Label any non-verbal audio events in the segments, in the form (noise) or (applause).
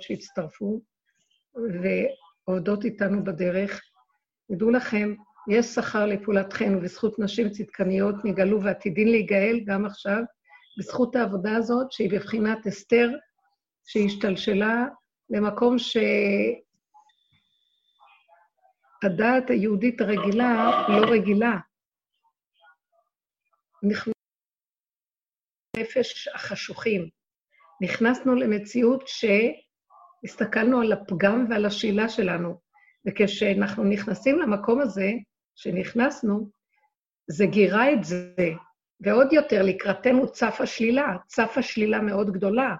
נוספות שהצטרפו ועובדות איתנו בדרך. תדעו לכם, יש שכר לפעולתכם, ובזכות נשים צדקניות נגאלו ועתידין להיגאל גם עכשיו, בזכות העבודה הזאת, שהיא בבחינת אסתר, שהשתלשלה למקום שהדעת היהודית הרגילה לא רגילה. נכנסנו לנפש החשוכים. נכנסנו למציאות שהסתכלנו על הפגם ועל השלילה שלנו, וכשאנחנו נכנסים למקום הזה, שנכנסנו, זה גירה את זה, ועוד יותר, לקראתנו צפה שלילה, צפה שלילה מאוד גדולה.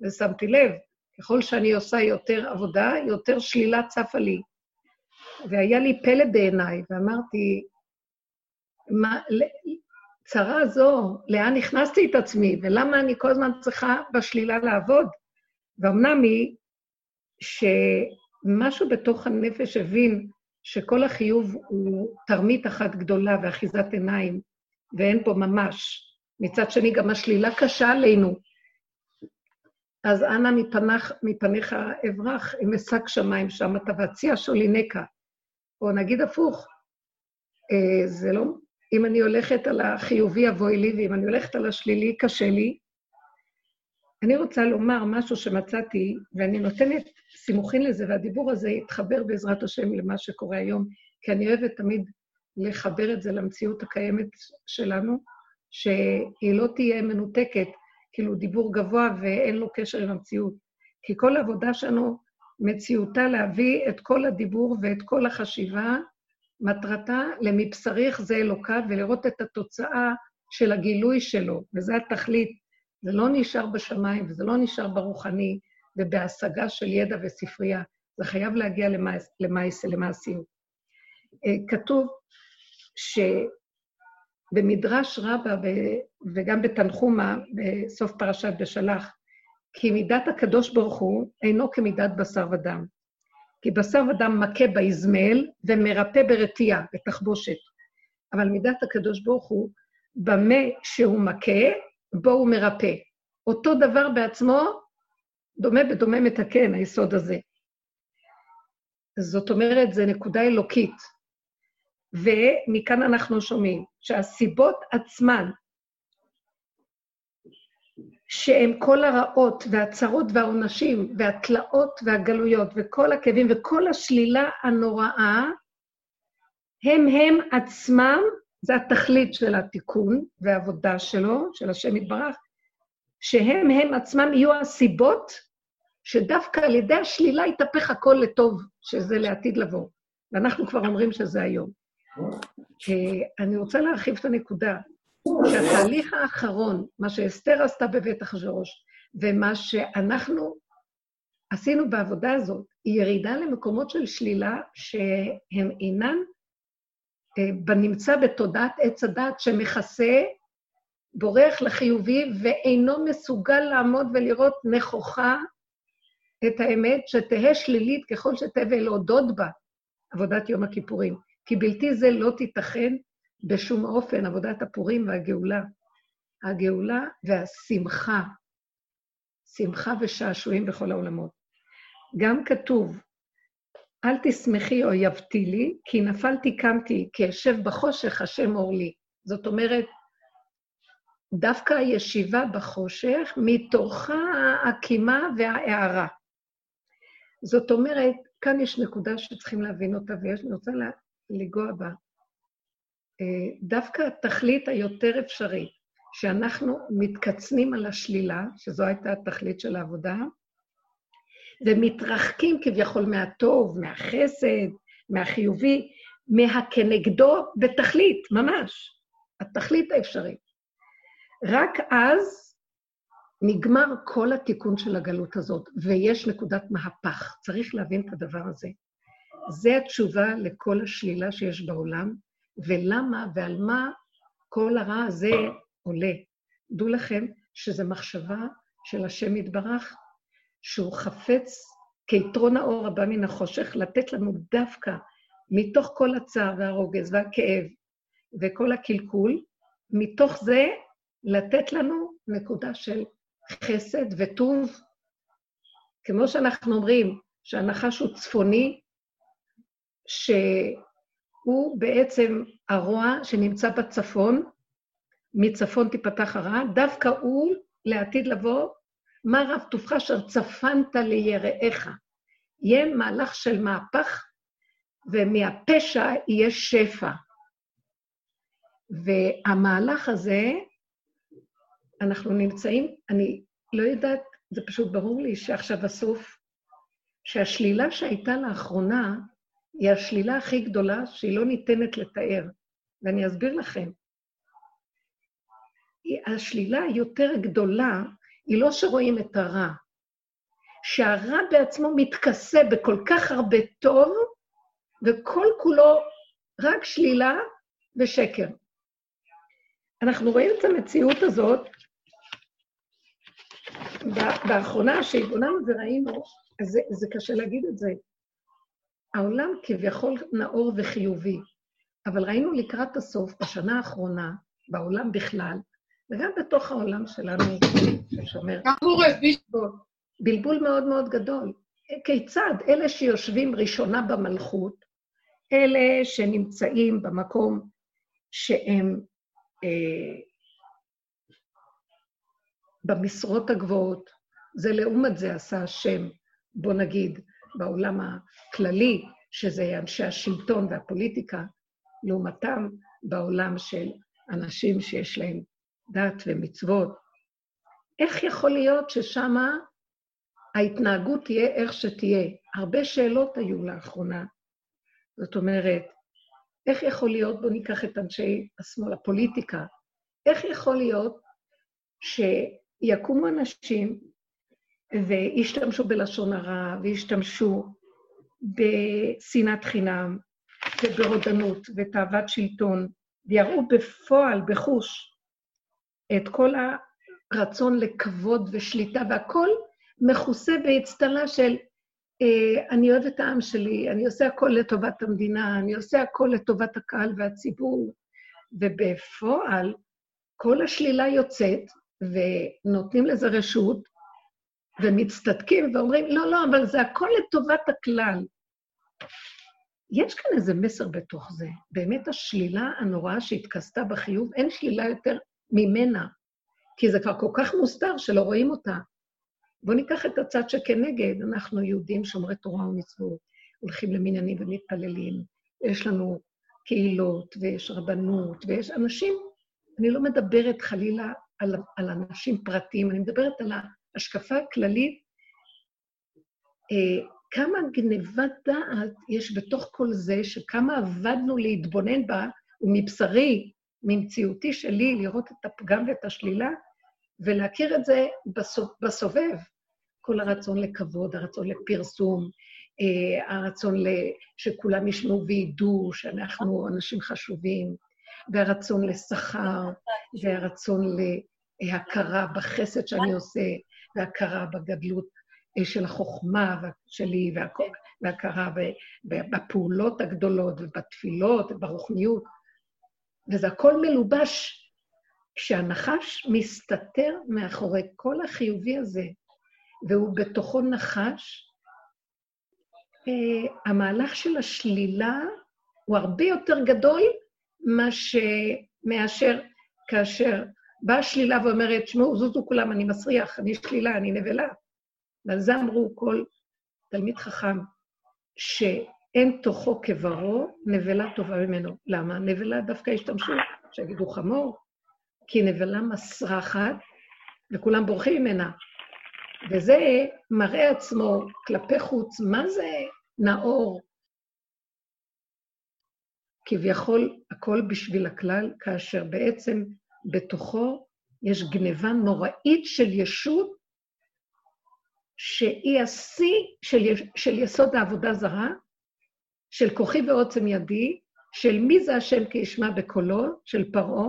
ושמתי לב, ככל שאני עושה יותר עבודה, יותר שלילה צפה לי. והיה לי פלא בעיניי, ואמרתי, מה, צרה זו, לאן הכנסתי את עצמי, ולמה אני כל הזמן צריכה בשלילה לעבוד? ואומנם היא שמשהו בתוך הנפש הבין שכל החיוב הוא תרמית אחת גדולה ואחיזת עיניים, ואין פה ממש. מצד שני, גם השלילה קשה עלינו. אז אנא מפנך, מפניך אברח, אם אשק שמיים שם, אתה והציע שולינקה. או נגיד הפוך, אה, זה לא... אם אני הולכת על החיובי, אבוי לי, ואם אני הולכת על השלילי, קשה לי. אני רוצה לומר משהו שמצאתי, ואני נותנת סימוכין לזה, והדיבור הזה יתחבר בעזרת השם למה שקורה היום, כי אני אוהבת תמיד לחבר את זה למציאות הקיימת שלנו, שהיא לא תהיה מנותקת, כאילו דיבור גבוה ואין לו קשר עם המציאות. כי כל העבודה שלנו, מציאותה להביא את כל הדיבור ואת כל החשיבה, מטרתה למבשריך זה אלוקיו, ולראות את התוצאה של הגילוי שלו, וזה התכלית. זה לא נשאר בשמיים וזה לא נשאר ברוחני ובהשגה של ידע וספרייה, זה חייב להגיע למעשה, למעשיות. אה, כתוב שבמדרש רבה וגם בתנחומה, בסוף פרשת בשלח, כי מידת הקדוש ברוך הוא אינו כמידת בשר ודם. כי בשר ודם מכה באזמל ומרפא ברתיעה, בתחבושת. אבל מידת הקדוש ברוך הוא, במה שהוא מכה, בו הוא מרפא. אותו דבר בעצמו, דומה בדומה מתקן, היסוד הזה. זאת אומרת, זו נקודה אלוקית. ומכאן אנחנו שומעים שהסיבות עצמן, שהן כל הרעות והצרות והעונשים והתלאות והגלויות וכל הכאבים וכל השלילה הנוראה, הם הם עצמם, זה התכלית של התיקון והעבודה שלו, של השם יתברך, שהם הם עצמם יהיו הסיבות שדווקא על ידי השלילה יתהפך הכל לטוב, שזה לעתיד לבוא. ואנחנו כבר אומרים שזה היום. אה, אני רוצה להרחיב את הנקודה, שהתהליך האחרון, מה שאסתר עשתה בבית אחשורוש, ומה שאנחנו עשינו בעבודה הזאת, היא ירידה למקומות של שלילה שהם אינן אה, בנמצא בתודעת עץ הדת שמכסה, בורח לחיובי ואינו מסוגל לעמוד ולראות נכוחה את האמת, שתהא שלילית ככל שתהא ולהודות בה, עבודת יום הכיפורים. כי בלתי זה לא תיתכן בשום אופן, עבודת הפורים והגאולה. הגאולה והשמחה, שמחה ושעשועים בכל העולמות. גם כתוב, אל תשמחי או יבטילי, כי נפלתי קמתי, כי אשב בחושך, השם אור לי. זאת אומרת, דווקא הישיבה בחושך, מתוכה הקימה וההערה. זאת אומרת, כאן יש נקודה שצריכים להבין אותה, ואני רוצה לנגוע בה. אה, דווקא התכלית היותר אפשרית, שאנחנו מתקצנים על השלילה, שזו הייתה התכלית של העבודה, ומתרחקים כביכול מהטוב, מהחסד, מהחיובי, מהכנגדו בתכלית, ממש, התכלית האפשרית. רק אז נגמר כל התיקון של הגלות הזאת, ויש נקודת מהפך. צריך להבין את הדבר הזה. זה התשובה לכל השלילה שיש בעולם, ולמה ועל מה כל הרע הזה עולה. דעו לכם שזו מחשבה של השם יתברך, שהוא חפץ כיתרון האור הבא מן החושך, לתת לנו דווקא מתוך כל הצער והרוגז והכאב וכל הקלקול, מתוך זה לתת לנו נקודה של חסד וטוב. כמו שאנחנו אומרים שהנחש הוא צפוני, שהוא בעצם הרוע שנמצא בצפון, מצפון תיפתח הרע, דווקא הוא לעתיד לבוא, מה רב טובך אשר צפנת ליראיך. יהיה מהלך של מהפך, ומהפשע יהיה שפע. והמהלך הזה, אנחנו נמצאים, אני לא יודעת, זה פשוט ברור לי שעכשיו הסוף, שהשלילה שהייתה לאחרונה היא השלילה הכי גדולה שהיא לא ניתנת לתאר. ואני אסביר לכם. השלילה היותר גדולה היא לא שרואים את הרע, שהרע בעצמו מתכסה בכל כך הרבה טוב, וכל כולו רק שלילה ושקר. אנחנו רואים את המציאות הזאת, באחרונה שהתבוננו וראינו, אז זה, זה קשה להגיד את זה. העולם כביכול נאור וחיובי, אבל ראינו לקראת הסוף, בשנה האחרונה, בעולם בכלל, וגם בתוך העולם שלנו, ששומר, בלבול מאוד מאוד גדול. כיצד? אלה שיושבים ראשונה במלכות, אלה שנמצאים במקום שהם אה, במשרות הגבוהות, זה לעומת זה עשה השם, בוא נגיד, בעולם הכללי, שזה אנשי השלטון והפוליטיקה, לעומתם בעולם של אנשים שיש להם דת ומצוות. איך יכול להיות ששם ההתנהגות תהיה איך שתהיה? הרבה שאלות היו לאחרונה. זאת אומרת, איך יכול להיות, בואו ניקח את אנשי השמאל, הפוליטיקה, איך יכול להיות שיקומו אנשים וישתמשו בלשון הרע, וישתמשו בשנאת חינם, וברודנות, ותאוות שלטון, ויראו בפועל, בחוש, את כל הרצון לכבוד ושליטה, והכול מכוסה באצטלה של אה, אני אוהב את העם שלי, אני עושה הכל לטובת המדינה, אני עושה הכל לטובת הקהל והציבור, ובפועל כל השלילה יוצאת, ונותנים לזה רשות, ומצטדקים ואומרים, לא, לא, אבל זה הכל לטובת הכלל. יש כאן איזה מסר בתוך זה. באמת השלילה הנוראה שהתכסתה בחיוב, אין שלילה יותר ממנה, כי זה כבר כל כך מוסתר שלא רואים אותה. בואו ניקח את הצד שכנגד, אנחנו יהודים שומרי תורה ומצוות, הולכים למניינים ומתפללים, יש לנו קהילות, ויש רבנות, ויש אנשים, אני לא מדברת חלילה על, על אנשים פרטיים, אני מדברת על ההשקפה הכללית, אה, כמה גנבת דעת יש בתוך כל זה, שכמה עבדנו להתבונן בה, ומבשרי, ממציאותי שלי, לראות את הפגם ואת השלילה, ולהכיר את זה בסובב. כל הרצון לכבוד, הרצון לפרסום, אה, הרצון שכולם ישמעו וידעו שאנחנו אנשים חשובים, והרצון לשכר, והרצון להכרה בחסד שאני עושה, והכרה בגדלות אה, של החוכמה שלי, והכרה בפעולות הגדולות, ובתפילות, וברוחניות. וזה הכל מלובש כשהנחש מסתתר מאחורי כל החיובי הזה, והוא בתוכו נחש, uh, המהלך של השלילה הוא הרבה יותר גדול מש... מאשר כאשר באה השלילה ואומרת, שמעו, זוזו כולם, אני מסריח, אני שלילה, אני נבלה. ועל זה אמרו כל תלמיד חכם, שאין תוכו כברו, נבלה טובה ממנו. למה? נבלה דווקא השתמשו, שיגידו חמור, כי נבלה מסרחת, וכולם בורחים ממנה. וזה מראה עצמו כלפי חוץ, מה זה נאור? כביכול הכל בשביל הכלל, כאשר בעצם בתוכו יש גניבה נוראית של ישות, שהיא השיא של, של יסוד העבודה זרה, של כוחי ועוצם ידי, של מי זה השם כי ישמע בקולו, של פרעה,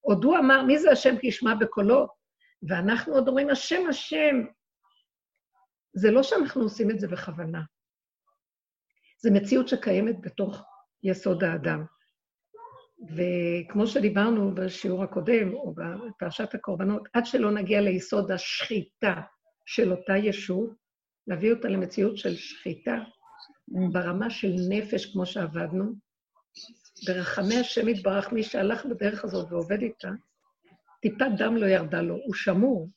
עוד הוא אמר, מי זה השם כי ישמע בקולו? ואנחנו עוד אומרים, השם, השם. זה לא שאנחנו עושים את זה בכוונה. זו מציאות שקיימת בתוך יסוד האדם. וכמו שדיברנו בשיעור הקודם, או בפרשת הקורבנות, עד שלא נגיע ליסוד השחיטה של אותה ישות, להביא אותה למציאות של שחיטה ברמה של נפש, כמו שעבדנו. ברחמי השם יתברך, מי שהלך בדרך הזאת ועובד איתה, טיפת דם לא ירדה לו, הוא שמור,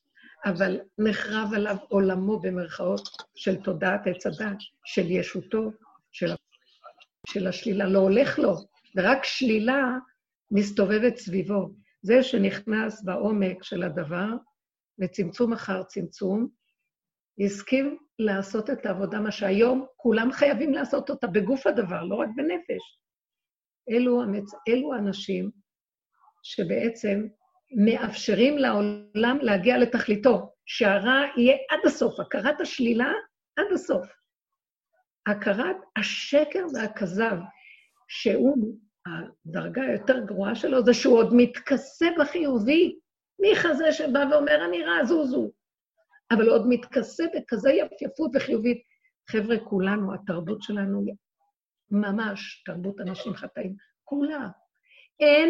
אבל נחרב עליו עולמו במרכאות של תודעת עץ הדת, של ישותו, של, של השלילה. לא הולך לו, ורק שלילה מסתובבת סביבו. זה שנכנס בעומק של הדבר, וצמצום אחר צמצום, הסכים לעשות את העבודה, מה שהיום כולם חייבים לעשות אותה בגוף הדבר, לא רק בנפש. אלו, המצ... אלו האנשים שבעצם מאפשרים לעולם להגיע לתכליתו, שהרע יהיה עד הסוף, הכרת השלילה עד הסוף. הכרת השקר והכזב, שהוא, הדרגה היותר גרועה שלו, זה שהוא עוד מתכסה בחיובי. מי חזה שבא ואומר, אני רע, זוזו. אבל עוד מתכסה בכזה יפייפות וחיובית. חבר'ה, כולנו, התרבות שלנו ממש תרבות אנשים חטאים. כולה. אין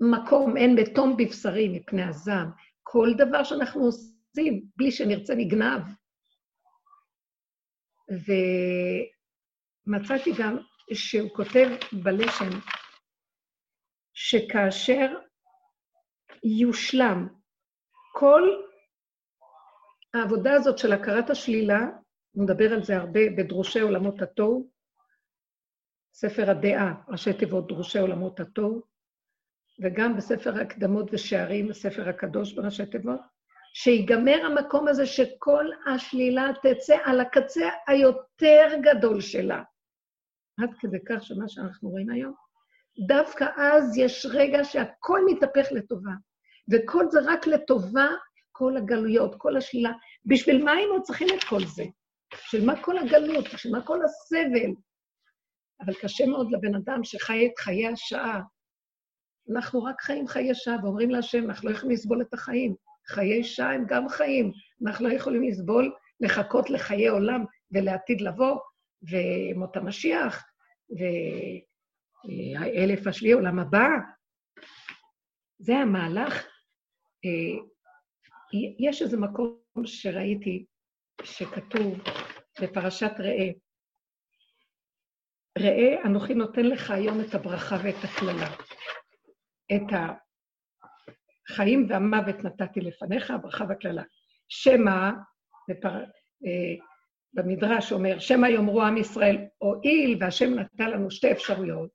מקום, אין בתום בבשרי מפני הזעם. כל דבר שאנחנו עושים, בלי שנרצה, נגנב. ומצאתי גם שהוא כותב בלשם, שכאשר יושלם כל העבודה הזאת של הכרת השלילה, מדבר על זה הרבה בדרושי עולמות התוהו, ספר הדעה, ראשי תיבות דרושי עולמות התוהו, וגם בספר הקדמות ושערים, הספר הקדוש בראשי תיבות, שיגמר המקום הזה שכל השלילה תצא על הקצה היותר גדול שלה. עד כדי כך שמה שאנחנו רואים היום, דווקא אז יש רגע שהכל מתהפך לטובה, וכל זה רק לטובה, כל הגלויות, כל השלילה. בשביל מה היינו צריכים את כל זה? בשביל מה כל הגלות? בשביל מה כל הסבל? אבל קשה מאוד לבן אדם שחי את חיי השעה. אנחנו רק חיים חיי שעה ואומרים להשם, אנחנו לא יכולים לסבול את החיים. חיי שעה הם גם חיים. אנחנו לא יכולים לסבול, לחכות לחיי עולם ולעתיד לבוא, ומות המשיח, והאלף השביעי, עולם הבא. זה המהלך. יש איזה מקום שראיתי שכתוב בפרשת ראה, ראה, אנוכי נותן לך היום את הברכה ואת הקללה. את החיים והמוות נתתי לפניך, הברכה והקללה. שמא, בפר... אה, במדרש אומר, שמא יאמרו עם ישראל, הואיל והשם נתן לנו שתי אפשרויות,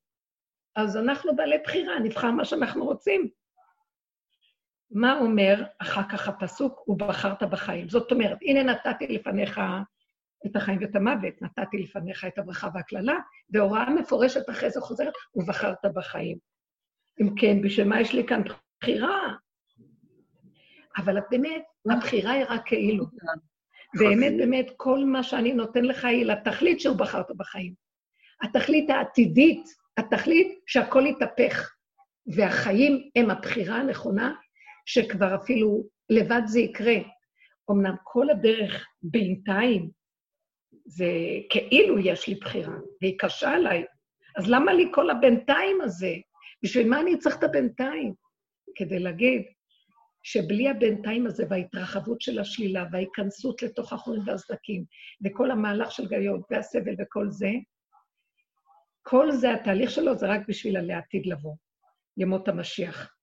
אז אנחנו בעלי בחירה, נבחר מה שאנחנו רוצים. מה אומר אחר כך הפסוק? ובחרת בחיים. זאת אומרת, הנה נתתי לפניך את החיים ואת המוות, נתתי לפניך את הברכה והקללה, והוראה מפורשת אחרי זה חוזרת, ובחרת בחיים. אם כן, בשביל מה יש לי כאן בחירה? אבל באמת, הבחירה היא רק כאילו. באמת, באמת, כל מה שאני נותן לך היא לתכלית שהוא בחרת בחיים. התכלית העתידית, התכלית שהכל יתהפך, והחיים הם הבחירה הנכונה, שכבר אפילו לבד זה יקרה. אמנם כל הדרך בינתיים זה כאילו יש לי בחירה, והיא קשה עליי. אז למה לי כל הבינתיים הזה? בשביל מה אני צריך את הבינתיים? כדי להגיד שבלי הבינתיים הזה וההתרחבות של השלילה וההיכנסות לתוך החורים והסדקים וכל המהלך של גאיות והסבל וכל זה, כל זה, התהליך שלו זה רק בשביל הלעתיד לבוא, ימות המשיח.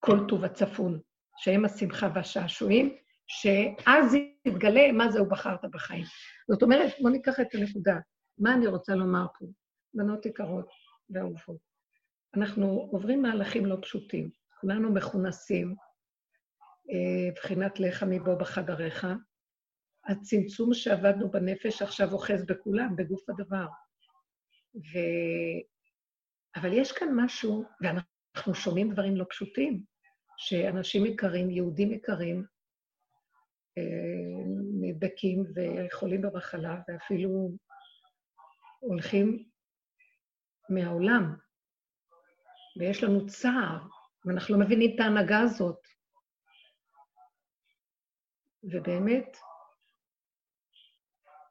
כל טוב הצפון, שהם השמחה והשעשועים, שאז יתגלה מה זה הוא בחרת בחיים. זאת אומרת, בואו ניקח את הנקודה. מה אני רוצה לומר פה? בנות יקרות ואהובות. אנחנו עוברים מהלכים לא פשוטים. כולנו מכונסים, אה, בחינת לך מבוא בחדריך. הצמצום שעבדנו בנפש עכשיו אוחז בכולם, בגוף הדבר. ו... אבל יש כאן משהו, ואנחנו שומעים דברים לא פשוטים, שאנשים יקרים, יהודים יקרים, נדבקים וחולים במחלה, ואפילו הולכים מהעולם, ויש לנו צער, ואנחנו לא מבינים את ההנהגה הזאת. ובאמת,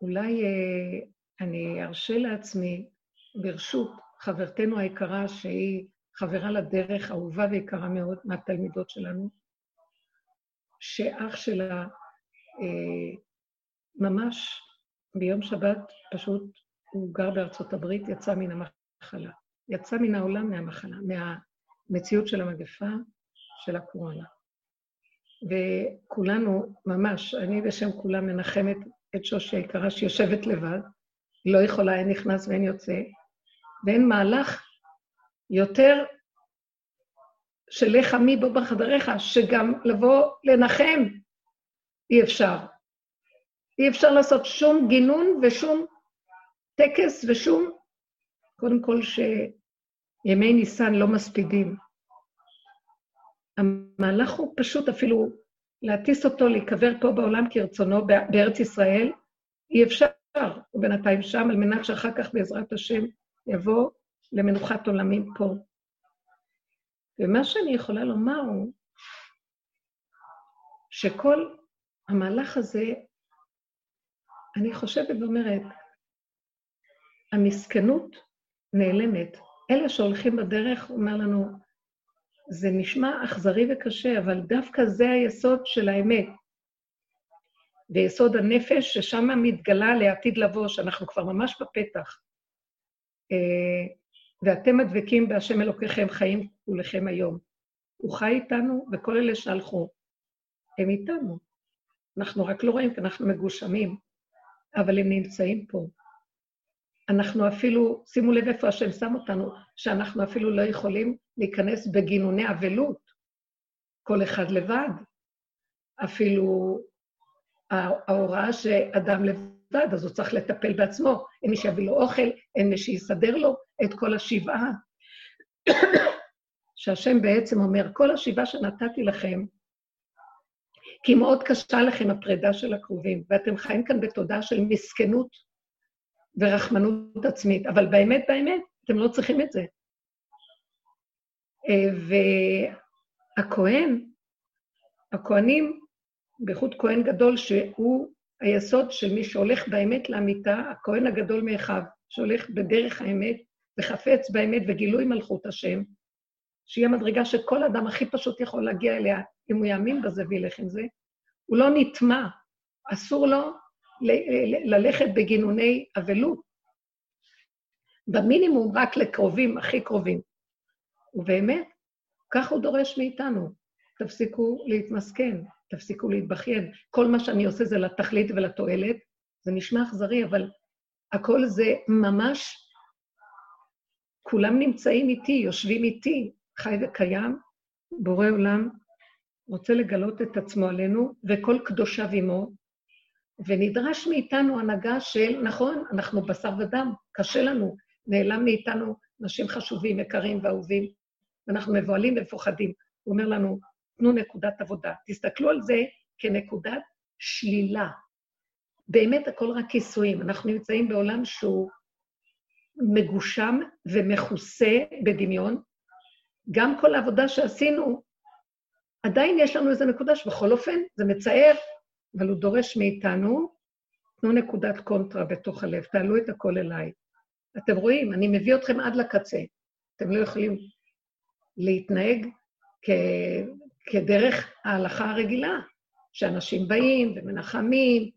אולי אה, אני ארשה לעצמי, ברשות חברתנו היקרה, שהיא חברה לדרך, אהובה ויקרה מאוד מהתלמידות שלנו, שאח שלה אה, ממש ביום שבת, פשוט הוא גר בארצות הברית, יצא מן המחלה. יצא מן העולם מהמחלה, מהמציאות של המגפה, של הקורונה. וכולנו, ממש, אני בשם כולם מנחמת את שושי היקרה שיושבת לבד, לא יכולה, אין נכנס ואין יוצא, ואין מהלך יותר של לך עמי בו בחדריך, שגם לבוא לנחם אי אפשר. אי אפשר לעשות שום גינון ושום טקס ושום... קודם כל שימי ניסן לא מספידים. המהלך הוא פשוט אפילו להטיס אותו, להיקבר פה בעולם כרצונו, בארץ ישראל, אי אפשר, הוא בינתיים שם, על מנת שאחר כך בעזרת השם יבוא למנוחת עולמים פה. ומה שאני יכולה לומר הוא שכל המהלך הזה, אני חושבת ואומרת, המסכנות נעלמת. אלה שהולכים בדרך, אומר לנו, זה נשמע אכזרי וקשה, אבל דווקא זה היסוד של האמת. ויסוד הנפש, ששם מתגלה לעתיד לבוא, שאנחנו כבר ממש בפתח. ואתם הדבקים בהשם אלוקיכם חיים כולכם היום. הוא חי איתנו, וכל אלה שהלכו, הם איתנו. אנחנו רק לא רואים כי אנחנו מגושמים, אבל הם נמצאים פה. אנחנו אפילו, שימו לב איפה השם שם אותנו, שאנחנו אפילו לא יכולים להיכנס בגינוני אבלות, כל אחד לבד. אפילו ההוראה שאדם לבד, אז הוא צריך לטפל בעצמו. אין מי שיביא לו אוכל, אין מי שיסדר לו את כל השבעה. (coughs) שהשם בעצם אומר, כל השבעה שנתתי לכם, כי מאוד קשה לכם הפרידה של הקרובים, ואתם חיים כאן בתודעה של מסכנות ורחמנות עצמית, אבל באמת, באמת, אתם לא צריכים את זה. אה, והכהן, הכהנים, בייחוד כהן גדול, שהוא היסוד של מי שהולך באמת לאמיתה, הכהן הגדול מאחיו, שהולך בדרך האמת וחפץ באמת וגילוי מלכות השם, שהיא המדרגה שכל אדם הכי פשוט יכול להגיע אליה, אם הוא יאמין בזה וילך עם זה, הוא לא נטמע, אסור לו ללכת בגינוני אבלות. במינימום רק לקרובים, הכי קרובים. ובאמת, כך הוא דורש מאיתנו. תפסיקו להתמסכן, תפסיקו להתבכיין. כל מה שאני עושה זה לתכלית ולתועלת. זה נשמע אכזרי, אבל הכל זה ממש, כולם נמצאים איתי, יושבים איתי, חי וקיים, בורא עולם רוצה לגלות את עצמו עלינו, וכל קדושיו עמו, ונדרש מאיתנו הנהגה של, נכון, אנחנו בשר ודם, קשה לנו, נעלם מאיתנו אנשים חשובים, יקרים ואהובים, ואנחנו מבוהלים ומפוחדים. הוא אומר לנו, תנו נקודת עבודה. תסתכלו על זה כנקודת שלילה. באמת הכל רק כיסויים. אנחנו נמצאים בעולם שהוא מגושם ומכוסה בדמיון. גם כל העבודה שעשינו, עדיין יש לנו איזו נקודה שבכל אופן זה מצער, אבל הוא דורש מאיתנו, תנו נקודת קונטרה בתוך הלב, תעלו את הכל אליי. אתם רואים, אני מביא אתכם עד לקצה. אתם לא יכולים להתנהג כ... כדרך ההלכה הרגילה, שאנשים באים ומנחמים,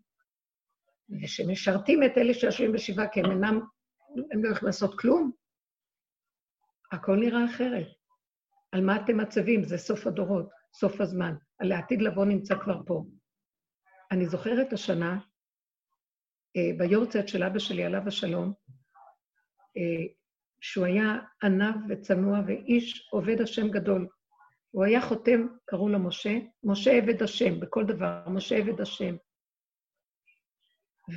ושמשרתים את אלה שיושבים בשבעה, כי הם אינם, הם לא יכולים לעשות כלום. הכל נראה אחרת. על מה אתם מצבים? זה סוף הדורות, סוף הזמן. על העתיד לבוא נמצא כבר פה. אני זוכרת השנה, אה, ביורצייט של אבא שלי, עליו השלום, אה, שהוא היה ענב וצנוע ואיש עובד השם גדול. הוא היה חותם, קראו לו משה, משה עבד השם, בכל דבר, משה עבד השם.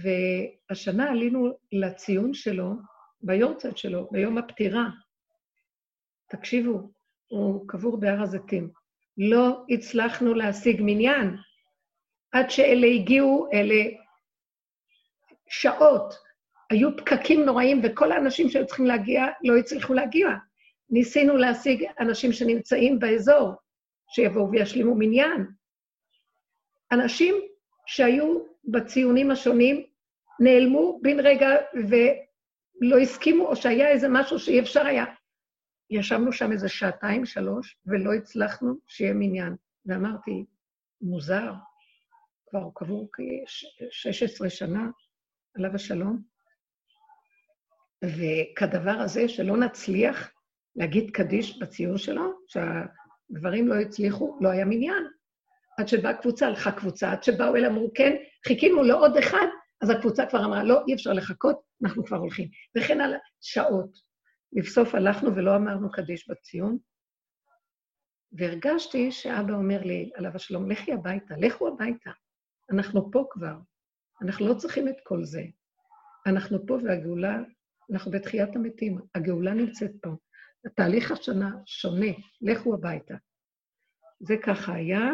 והשנה עלינו לציון שלו, ביורצייט שלו, ביום הפטירה. תקשיבו, הוא קבור בהר הזיתים. לא הצלחנו להשיג מניין עד שאלה הגיעו, אלה שעות, היו פקקים נוראים, וכל האנשים שהיו צריכים להגיע לא הצליחו להגיע. ניסינו להשיג אנשים שנמצאים באזור, שיבואו וישלימו מניין. אנשים שהיו בציונים השונים נעלמו בן רגע ולא הסכימו, או שהיה איזה משהו שאי אפשר היה. ישבנו שם איזה שעתיים, שלוש, ולא הצלחנו שיהיה מניין. ואמרתי, מוזר, כבר קבור כ-16 שנה, עליו השלום, וכדבר הזה שלא נצליח להגיד קדיש בציור שלו, שהגברים לא הצליחו, לא היה מניין. עד שבאה קבוצה, הלכה קבוצה, עד שבאו אלה, אמרו, כן, חיכינו לעוד אחד, אז הקבוצה כבר אמרה, לא, אי אפשר לחכות, אנחנו כבר הולכים. וכן על שעות. לבסוף הלכנו ולא אמרנו קדיש בציון, והרגשתי שאבא אומר לי, עליו השלום, לכי הביתה, לכו הביתה. אנחנו פה כבר, אנחנו לא צריכים את כל זה. אנחנו פה והגאולה, אנחנו בתחיית המתים, הגאולה נמצאת פה. התהליך השנה שונה, לכו הביתה. זה ככה היה,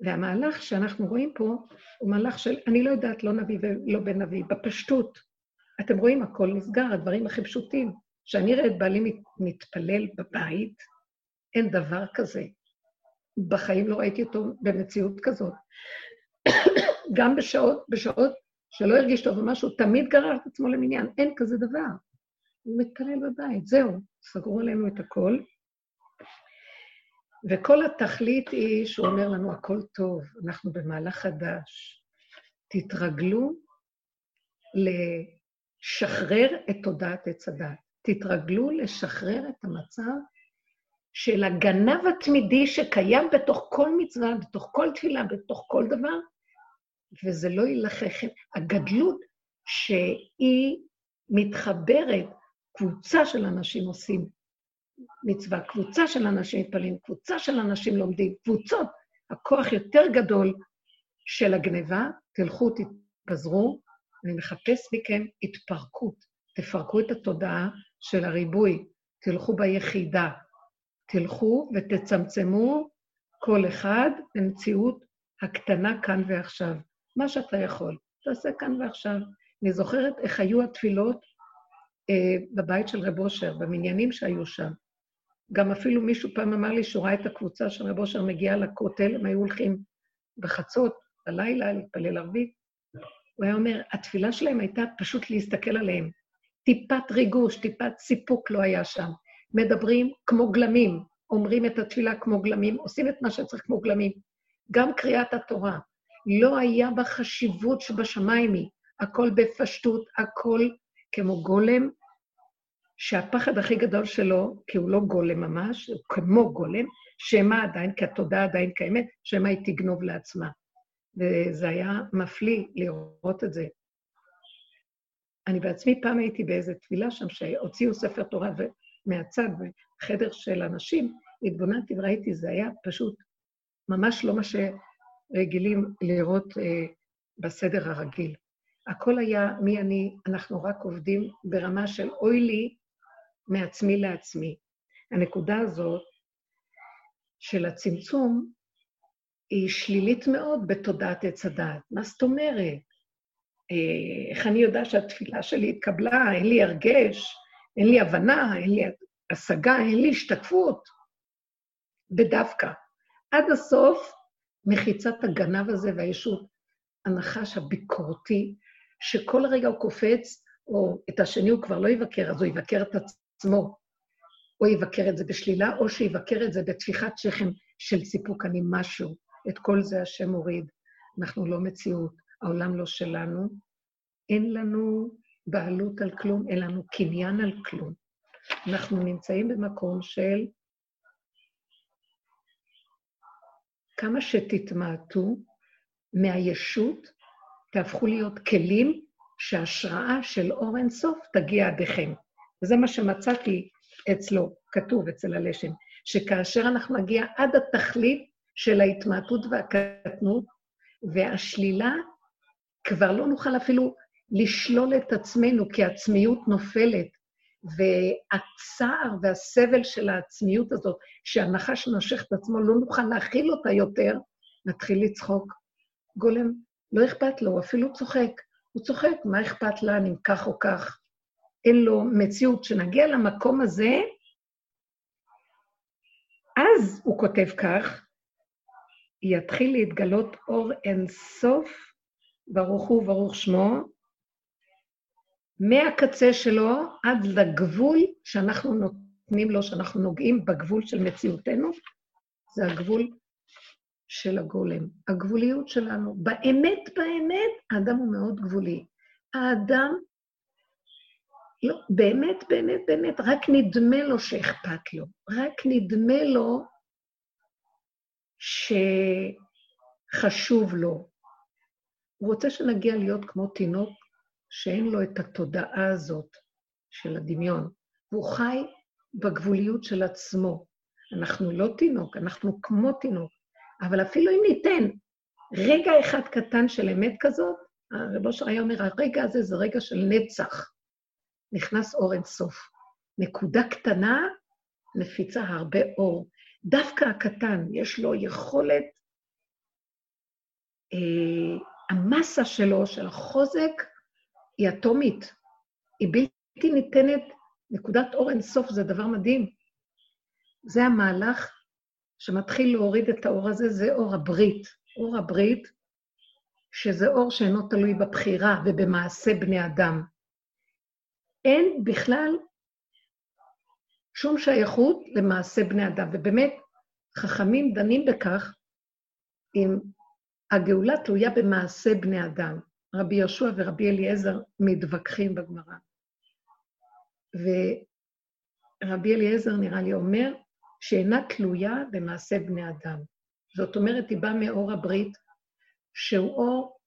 והמהלך שאנחנו רואים פה הוא מהלך של, אני לא יודעת, לא נביא ולא בן נביא, בפשטות. אתם רואים, הכל נסגר, הדברים הכי פשוטים. כשאני רואה את בעלי מתפלל בבית, אין דבר כזה. בחיים לא ראיתי אותו במציאות כזאת. (coughs) גם בשעות, בשעות שלא הרגיש טוב במשהו, תמיד גרר את עצמו למניין, אין כזה דבר. הוא מתפלל בבית, זהו, סגרו עלינו את הכל. וכל התכלית היא שהוא אומר לנו, הכל טוב, אנחנו במהלך חדש. תתרגלו לשחרר את תודעת עץ הדת. תתרגלו לשחרר את המצב של הגנב התמידי שקיים בתוך כל מצווה, בתוך כל תפילה, בתוך כל דבר, וזה לא ילחכם. הגדלות שהיא מתחברת, קבוצה של אנשים עושים מצווה, קבוצה של אנשים מתפללים, קבוצה של אנשים לומדים, קבוצות, הכוח יותר גדול של הגניבה, תלכו, תתפזרו, אני מחפש מכם התפרקות. תפרקו את התודעה של הריבוי, תלכו ביחידה, תלכו ותצמצמו כל אחד למציאות הקטנה כאן ועכשיו. מה שאתה יכול, תעשה כאן ועכשיו. אני זוכרת איך היו התפילות בבית של רב אושר, במניינים שהיו שם. גם אפילו מישהו פעם אמר לי שהוא ראה את הקבוצה של רב אושר מגיעה לכותל, הם היו הולכים בחצות, בלילה, להתפלל ערבית. הוא היה אומר, התפילה שלהם הייתה פשוט להסתכל עליהם. טיפת ריגוש, טיפת סיפוק לא היה שם. מדברים כמו גלמים, אומרים את התפילה כמו גלמים, עושים את מה שצריך כמו גלמים. גם קריאת התורה, לא היה בה חשיבות שבשמיים היא, הכל בפשטות, הכל כמו גולם, שהפחד הכי גדול שלו, כי הוא לא גולם ממש, הוא כמו גולם, שמא עדיין, כי התודעה עדיין קיימת, שמא היא תגנוב לעצמה. וזה היה מפליא לראות את זה. אני בעצמי פעם הייתי באיזו תפילה שם, שהוציאו ספר תורה מהצד, בחדר של אנשים, התבוננתי וראיתי, זה היה פשוט ממש לא מה שרגילים לראות אה, בסדר הרגיל. הכל היה מי אני, אנחנו רק עובדים ברמה של אוי לי מעצמי לעצמי. הנקודה הזאת של הצמצום היא שלילית מאוד בתודעת עץ הדעת. מה זאת אומרת? אה, איך אני יודע שהתפילה שלי התקבלה? אין לי הרגש, אין לי הבנה, אין לי השגה, אין לי השתקפות. בדווקא. עד הסוף, מחיצת הגנב הזה והישות, הנחש הביקורתי, שכל רגע הוא קופץ, או את השני הוא כבר לא יבקר, אז הוא יבקר את עצמו, או יבקר את זה בשלילה, או שיבקר את זה בטפיחת שכם של סיפוק אני משהו. את כל זה השם מוריד. אנחנו לא מציאות, העולם לא שלנו, אין לנו בעלות על כלום, אין לנו קניין על כלום. אנחנו נמצאים במקום של כמה שתתמעטו מהישות, תהפכו להיות כלים שההשראה של אור אינסוף תגיע עדיכם. וזה מה שמצאתי אצלו, כתוב אצל הלשם, שכאשר אנחנו נגיע עד התכלית של ההתמעטות והקטנות והשלילה, כבר לא נוכל אפילו לשלול את עצמנו, כי העצמיות נופלת, והצער והסבל של העצמיות הזאת, שהנחש נושך את עצמו, לא נוכל להכיל אותה יותר, נתחיל לצחוק. גולם, לא אכפת לו, הוא אפילו צוחק. הוא צוחק, מה אכפת לה אם כך או כך? אין לו מציאות. כשנגיע למקום הזה, אז הוא כותב כך, יתחיל להתגלות אור אינסוף, ברוך הוא ברוך שמו, מהקצה שלו עד לגבול שאנחנו נותנים לו, שאנחנו נוגעים בגבול של מציאותנו, זה הגבול של הגולם, הגבוליות שלנו. באמת, באמת, האדם הוא מאוד גבולי. האדם, לא, באמת, באמת, באמת, רק נדמה לו שאכפת לו. רק נדמה לו שחשוב לו. הוא רוצה שנגיע להיות כמו תינוק שאין לו את התודעה הזאת של הדמיון, והוא חי בגבוליות של עצמו. אנחנו לא תינוק, אנחנו כמו תינוק, אבל אפילו אם ניתן רגע אחד קטן של אמת כזאת, הרב אושר היה אומר, הרגע הזה זה רגע של נצח. נכנס אור אינסוף. נקודה קטנה מפיצה הרבה אור. דווקא הקטן, יש לו יכולת, אה, המסה שלו, של החוזק, היא אטומית. היא בלתי ניתנת, נקודת אור אינסוף זה דבר מדהים. זה המהלך שמתחיל להוריד את האור הזה, זה אור הברית. אור הברית, שזה אור שאינו תלוי בבחירה ובמעשה בני אדם. אין בכלל שום שייכות למעשה בני אדם, ובאמת, חכמים דנים בכך אם הגאולה תלויה במעשה בני אדם. רבי יהושע ורבי אליעזר מתווכחים בגמרא. ורבי אליעזר, נראה לי, אומר שאינה תלויה במעשה בני אדם. זאת אומרת, היא באה מאור הברית, שהוא אור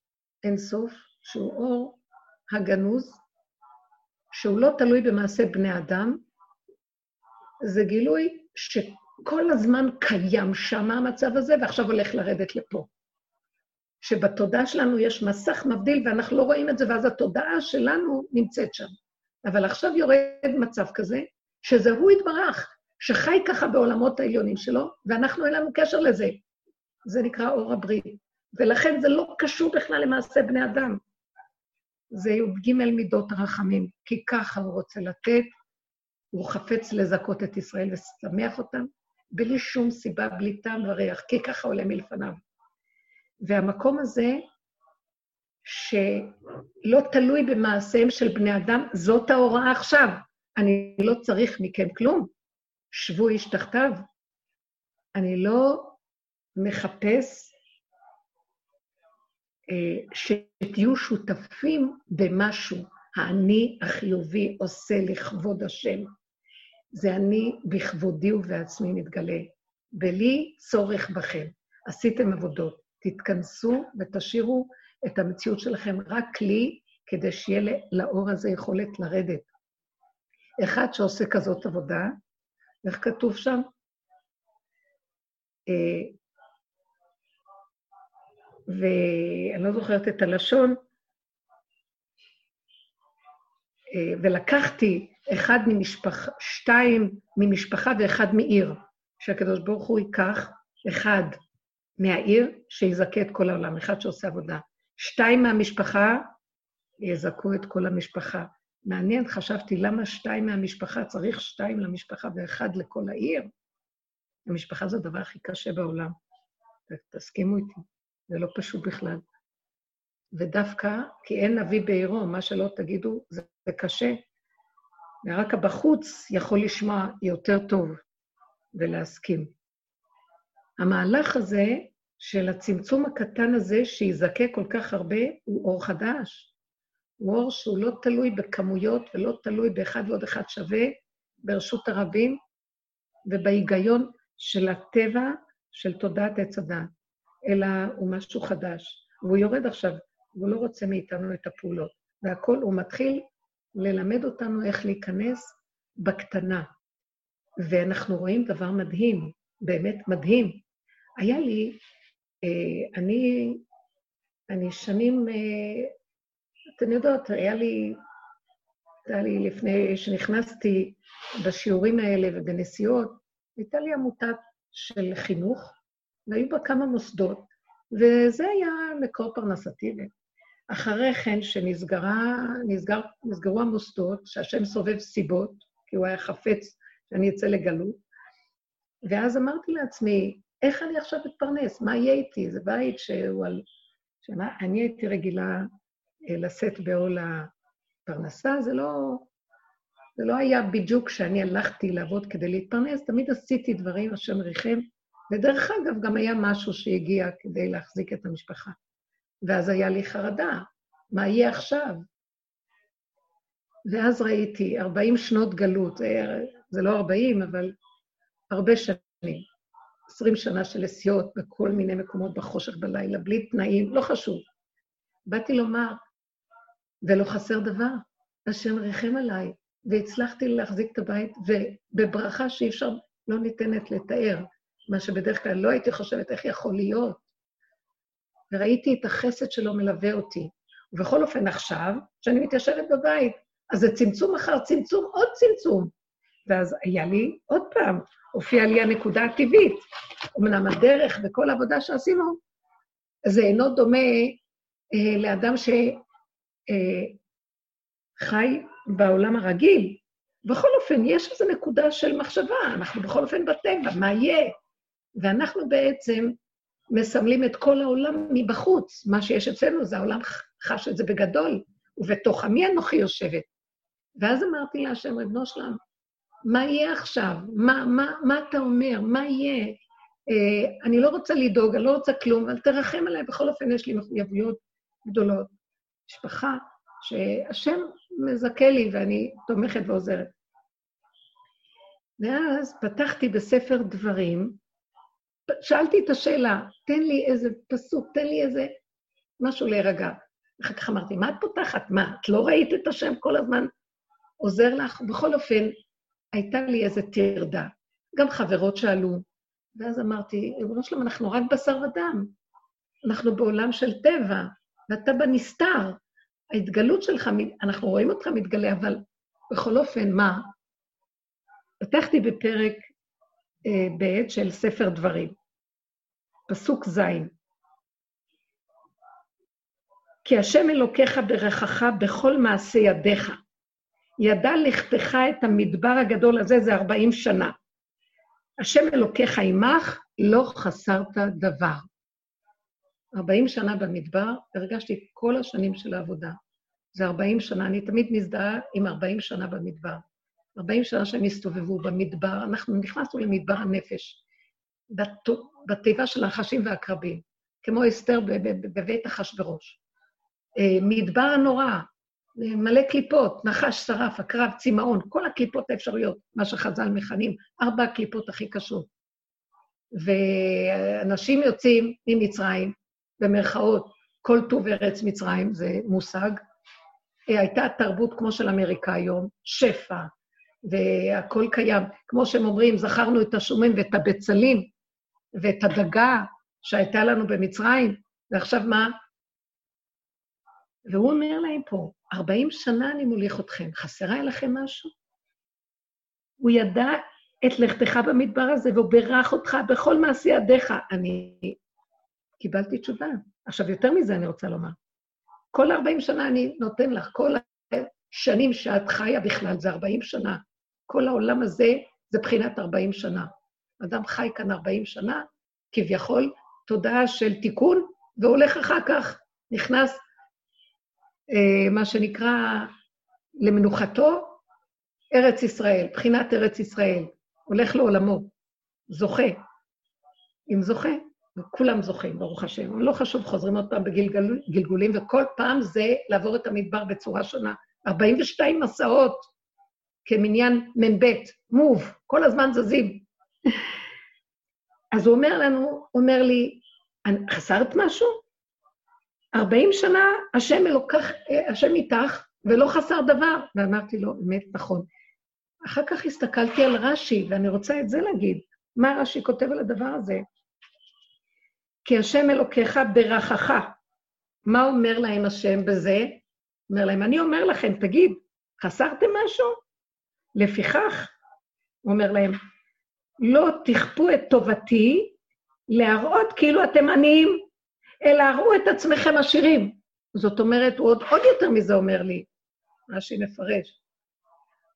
אינסוף, שהוא אור הגנוז, שהוא לא תלוי במעשה בני אדם, זה גילוי שכל הזמן קיים שם המצב הזה, ועכשיו הולך לרדת לפה. שבתודעה שלנו יש מסך מבדיל ואנחנו לא רואים את זה, ואז התודעה שלנו נמצאת שם. אבל עכשיו יורד מצב כזה, שזה הוא יתברך, שחי ככה בעולמות העליונים שלו, ואנחנו אין לנו קשר לזה. זה נקרא אור הברית. ולכן זה לא קשור בכלל למעשה בני אדם. זה י"ג מידות הרחמים, כי ככה הוא רוצה לתת, הוא חפץ לזכות את ישראל ולשמח אותם, בלי שום סיבה, בלי טעם וריח, כי ככה עולה מלפניו. והמקום הזה, שלא תלוי במעשיהם של בני אדם, זאת ההוראה עכשיו. אני לא צריך מכם כלום. שבו איש תחתיו. אני לא מחפש אה, שתהיו שותפים במשהו. האני החיובי עושה לכבוד השם. זה אני בכבודי ובעצמי מתגלה. בלי צורך בכם. עשיתם עבודות. תתכנסו ותשאירו את המציאות שלכם רק לי, כדי שיהיה לאור הזה יכולת לרדת. אחד שעושה כזאת עבודה, איך כתוב שם? אה, ואני לא זוכרת את הלשון, אה, ולקחתי אחד ממשפחה, שתיים ממשפחה ואחד מעיר, שהקדוש ברוך הוא ייקח אחד מהעיר שיזכה את כל העולם, אחד שעושה עבודה. שתיים מהמשפחה יזכו את כל המשפחה. מעניין, חשבתי, למה שתיים מהמשפחה? צריך שתיים למשפחה ואחד לכל העיר? המשפחה זה הדבר הכי קשה בעולם. תסכימו איתי, זה לא פשוט בכלל. ודווקא כי אין נביא בעירו, מה שלא תגידו, זה, זה קשה. ורק הבחוץ יכול לשמוע יותר טוב ולהסכים. המהלך הזה של הצמצום הקטן הזה, שיזכה כל כך הרבה, הוא אור חדש. הוא אור שהוא לא תלוי בכמויות ולא תלוי באחד ועוד אחד שווה ברשות הרבים ובהיגיון של הטבע של תודעת עץ הדעת, אלא הוא משהו חדש. והוא יורד עכשיו, והוא לא רוצה מאיתנו את הפעולות. והכול, הוא מתחיל ללמד אותנו איך להיכנס בקטנה. ואנחנו רואים דבר מדהים, באמת מדהים, היה לי, אה, אני, אני שנים, אתן יודעות, היה לי, היה לי לפני שנכנסתי בשיעורים האלה ובנסיעות, הייתה לי עמותה של חינוך, והיו בה כמה מוסדות, וזה היה מקור פרנסתי. אחרי כן, שנסגרו המוסדות, שהשם סובב סיבות, כי הוא היה חפץ שאני אצא לגלות, ואז אמרתי לעצמי, איך אני עכשיו אתפרנס? מה יהיה איתי? זה בית שהוא על... שמה, אני הייתי רגילה לשאת בעול הפרנסה, זה לא, זה לא היה בדיוק כשאני הלכתי לעבוד כדי להתפרנס, תמיד עשיתי דברים, השם ריחם, ודרך אגב, גם היה משהו שהגיע כדי להחזיק את המשפחה. ואז היה לי חרדה, מה יהיה עכשיו? ואז ראיתי 40 שנות גלות, זה לא 40, אבל הרבה שנים, 20 שנה של נסיעות בכל מיני מקומות בחושך בלילה, בלי תנאים, לא חשוב. באתי לומר, ולא חסר דבר, השם ריחם עליי, והצלחתי להחזיק את הבית, ובברכה שאי אפשר, לא ניתנת לתאר, מה שבדרך כלל לא הייתי חושבת איך יכול להיות. וראיתי את החסד שלו מלווה אותי. ובכל אופן, עכשיו, כשאני מתיישבת בבית, אז זה צמצום אחר צמצום, עוד צמצום. ואז היה לי, עוד פעם, הופיעה לי הנקודה הטבעית. אמנם הדרך וכל העבודה שעשינו, זה אינו דומה אה, לאדם אה, בעולם הרגיל. בכל אופן, יש איזו נקודה של מחשבה, אנחנו בכל אופן בטבע, מה יהיה? ואנחנו בעצם מסמלים את כל העולם מבחוץ. מה שיש אצלנו זה העולם חש את זה בגדול, ובתוך עמי אנוכי יושבת. ואז אמרתי להשם, ריבונו שלם, מה יהיה עכשיו? מה, מה, מה אתה אומר? מה יהיה? אה, אני לא רוצה לדאוג, אני לא רוצה כלום, אבל תרחם עליי, בכל אופן יש לי מחויבויות גדולות. משפחה שהשם מזכה לי ואני תומכת ועוזרת. ואז פתחתי בספר דברים, שאלתי את השאלה, תן לי איזה פסוק, תן לי איזה משהו להירגע. אחר כך אמרתי, מה את פותחת? מה, את לא ראית את השם כל הזמן עוזר לך? בכל אופן, הייתה לי איזו טרדה. גם חברות שאלו, ואז אמרתי, ריבונו שלום, אנחנו רק בשר ודם. אנחנו בעולם של טבע, ואתה בנסתר. ההתגלות שלך, אנחנו רואים אותך מתגלה, אבל בכל אופן, מה? פתחתי בפרק אה, ב' של ספר דברים, פסוק ז'. כי השם אלוקיך ברכך בכל מעשה ידיך. ידע לכתך את המדבר הגדול הזה, זה ארבעים שנה. השם אלוקיך עמך, לא חסרת דבר. ארבעים שנה במדבר, הרגשתי כל השנים של העבודה. זה ארבעים שנה, אני תמיד מזדהה עם ארבעים שנה במדבר. ארבעים שנה שהם הסתובבו במדבר, אנחנו נכנסנו למדבר הנפש, בתיבה של הנחשים והעקרבים, כמו אסתר בבית אחשורוש. אה, מדבר הנורא, מלא קליפות, נחש, שרף, עקרב, צמאון, כל הקליפות האפשריות, מה שחז"ל מכנים, ארבע הקליפות הכי קשות. ואנשים יוצאים ממצרים, במרכאות, כל טוב ארץ מצרים, זה מושג. הייתה תרבות כמו של אמריקה היום, שפע, והכול קיים. כמו שהם אומרים, זכרנו את השומן ואת הבצלים ואת הדגה שהייתה לנו במצרים, ועכשיו מה? והוא אומר להם פה, 40 שנה אני מוליך אתכם, חסרה לכם משהו? הוא ידע את לכתך במדבר הזה, והוא בירך אותך בכל מעשי ידיך. אני קיבלתי תשובה. עכשיו, יותר מזה אני רוצה לומר. כל 40 שנה אני נותן לך, כל השנים שאת חיה בכלל, זה 40 שנה. כל העולם הזה זה בחינת 40 שנה. אדם חי כאן 40 שנה, כביכול, תודעה של תיקון, והולך אחר כך, נכנס אה, מה שנקרא, למנוחתו, ארץ ישראל, בחינת ארץ ישראל, הולך לעולמו, זוכה. אם זוכה, וכולם זוכים, ברוך השם. לא חשוב, חוזרים עוד פעם בגלגולים, וכל פעם זה לעבור את המדבר בצורה שונה. 42 מסעות כמניין מ"ב, מוב, כל הזמן זזים. אז הוא אומר לנו, אומר לי, חסרת משהו? ארבעים שנה השם אלוקח, השם איתך, ולא חסר דבר. ואמרתי לו, אמת, נכון. אחר כך הסתכלתי על רש"י, ואני רוצה את זה להגיד. מה רש"י כותב על הדבר הזה? כי השם אלוקיך ברכך. מה אומר להם השם בזה? אומר להם, אני אומר לכם, תגיד, חסרתם משהו? לפיכך, הוא אומר להם, לא תכפו את טובתי להראות כאילו אתם עניים, אלא הראו את עצמכם עשירים. זאת אומרת, הוא עוד, עוד יותר מזה אומר לי, רש"י מפרש.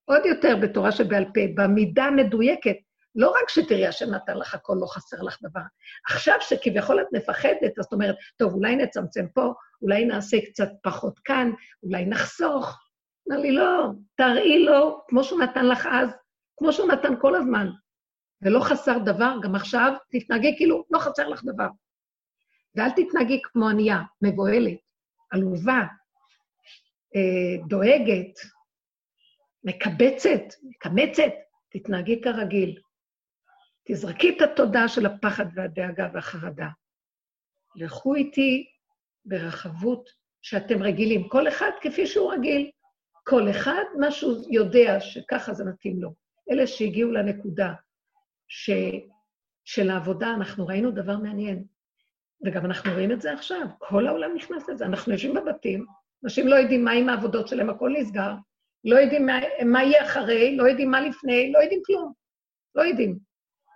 עוד יותר בתורה שבעל פה, במידה מדויקת, לא רק שתראי, השם נתן לך הכל, לא חסר לך דבר. עכשיו שכביכול את מפחדת, אז את אומרת, טוב, אולי נצמצם פה, אולי נעשה קצת פחות כאן, אולי נחסוך. אמר לי, לא, תראי לו, כמו שהוא נתן לך אז, כמו שהוא נתן כל הזמן. ולא חסר דבר, גם עכשיו תתנהגי כאילו לא חסר לך דבר. ואל תתנהגי כמו ענייה, מבוהלת, עלובה, אה, דואגת, מקבצת, מקמצת, תתנהגי כרגיל. תזרקי את התודעה של הפחד והדאגה והחרדה. לכו איתי ברחבות שאתם רגילים, כל אחד כפי שהוא רגיל. כל אחד, מה שהוא יודע שככה זה מתאים לו. אלה שהגיעו לנקודה ש... של העבודה, אנחנו ראינו דבר מעניין, וגם אנחנו רואים את זה עכשיו, כל העולם נכנס לזה. אנחנו יושבים בבתים, אנשים לא יודעים מה עם העבודות שלהם, הכל נסגר, לא יודעים מה, מה יהיה אחרי, לא יודעים מה לפני, לא יודעים כלום. לא יודעים.